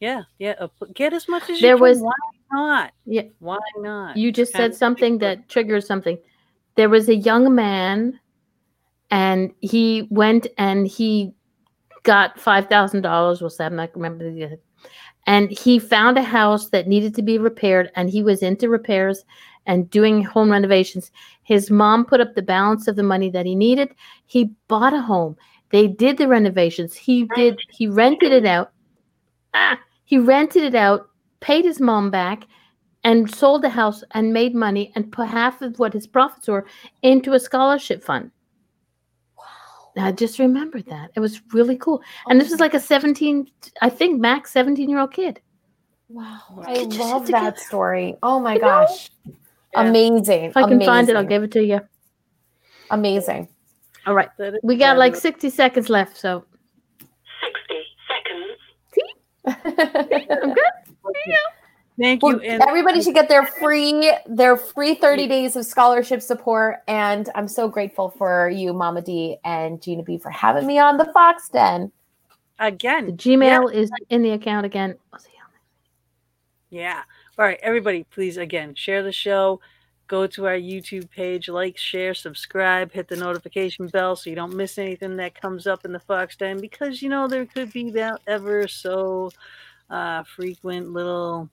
Yeah, yeah. uh, Get as much as There you can. was- Why not? Yeah. Why not? You just kind said something thing. that triggers something. There was a young man, and he went and he got five thousand dollars. We'll say I'm not remember the. And he found a house that needed to be repaired, and he was into repairs and doing home renovations. His mom put up the balance of the money that he needed. He bought a home. They did the renovations. He did. He rented it out. Ah, he rented it out, paid his mom back, and sold the house and made money and put half of what his profits were into a scholarship fund. Wow. I just remembered that. It was really cool. And this was oh. like a 17, I think max 17 year old kid. Wow. Wow. I It love that together. story. Oh my You gosh. Yeah. Amazing. If I can find it, I'll give it to you. Amazing. All right. That is We got like 60 seconds left. So 60 seconds. I'm good. Thank Well, you. And everybody should get their free their free 30 days of scholarship support. And I'm so grateful for you, Mama D and Gina B for having me on the Fox Den. Again. The again, Gmail is in the account again. I'll see you on Yeah. All right, everybody, please again share the show. Go to our YouTube page, like, share, subscribe, hit the notification bell so you don't miss anything that comes up in the Fox Den because you know there could be that ever so uh, frequent little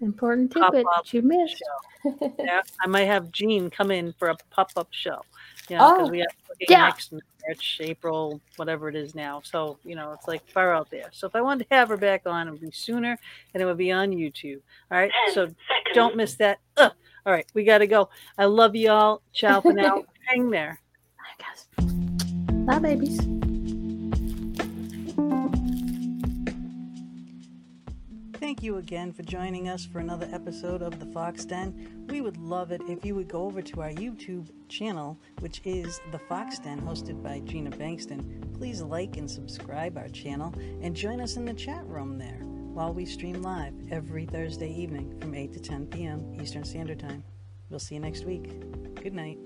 Important Pop tidbit up that you missed. show. Yeah, I might have Jean come in for a pop up show. You know, because Oh, we have looking yeah. next March, April, whatever it is now. So you know, it's like far out there. So if I wanted to have her back on, it would be sooner, and it would be on YouTube. All right, 10 so seconds. don't miss that. Ugh. All right, we got to go. I love you all. Ciao for now. Hang there. Bye, guys. Bye, babies. Thank you again for joining us for another episode of The Fox Den. We would love it if you would go over to our YouTube channel, which is The Fox Den, hosted by Gina Bengtson. Please like and subscribe our channel and join us in the chat room there while we stream live every Thursday evening from 8 to 10 p.m. Eastern Standard Time. We'll see you next week. Good night.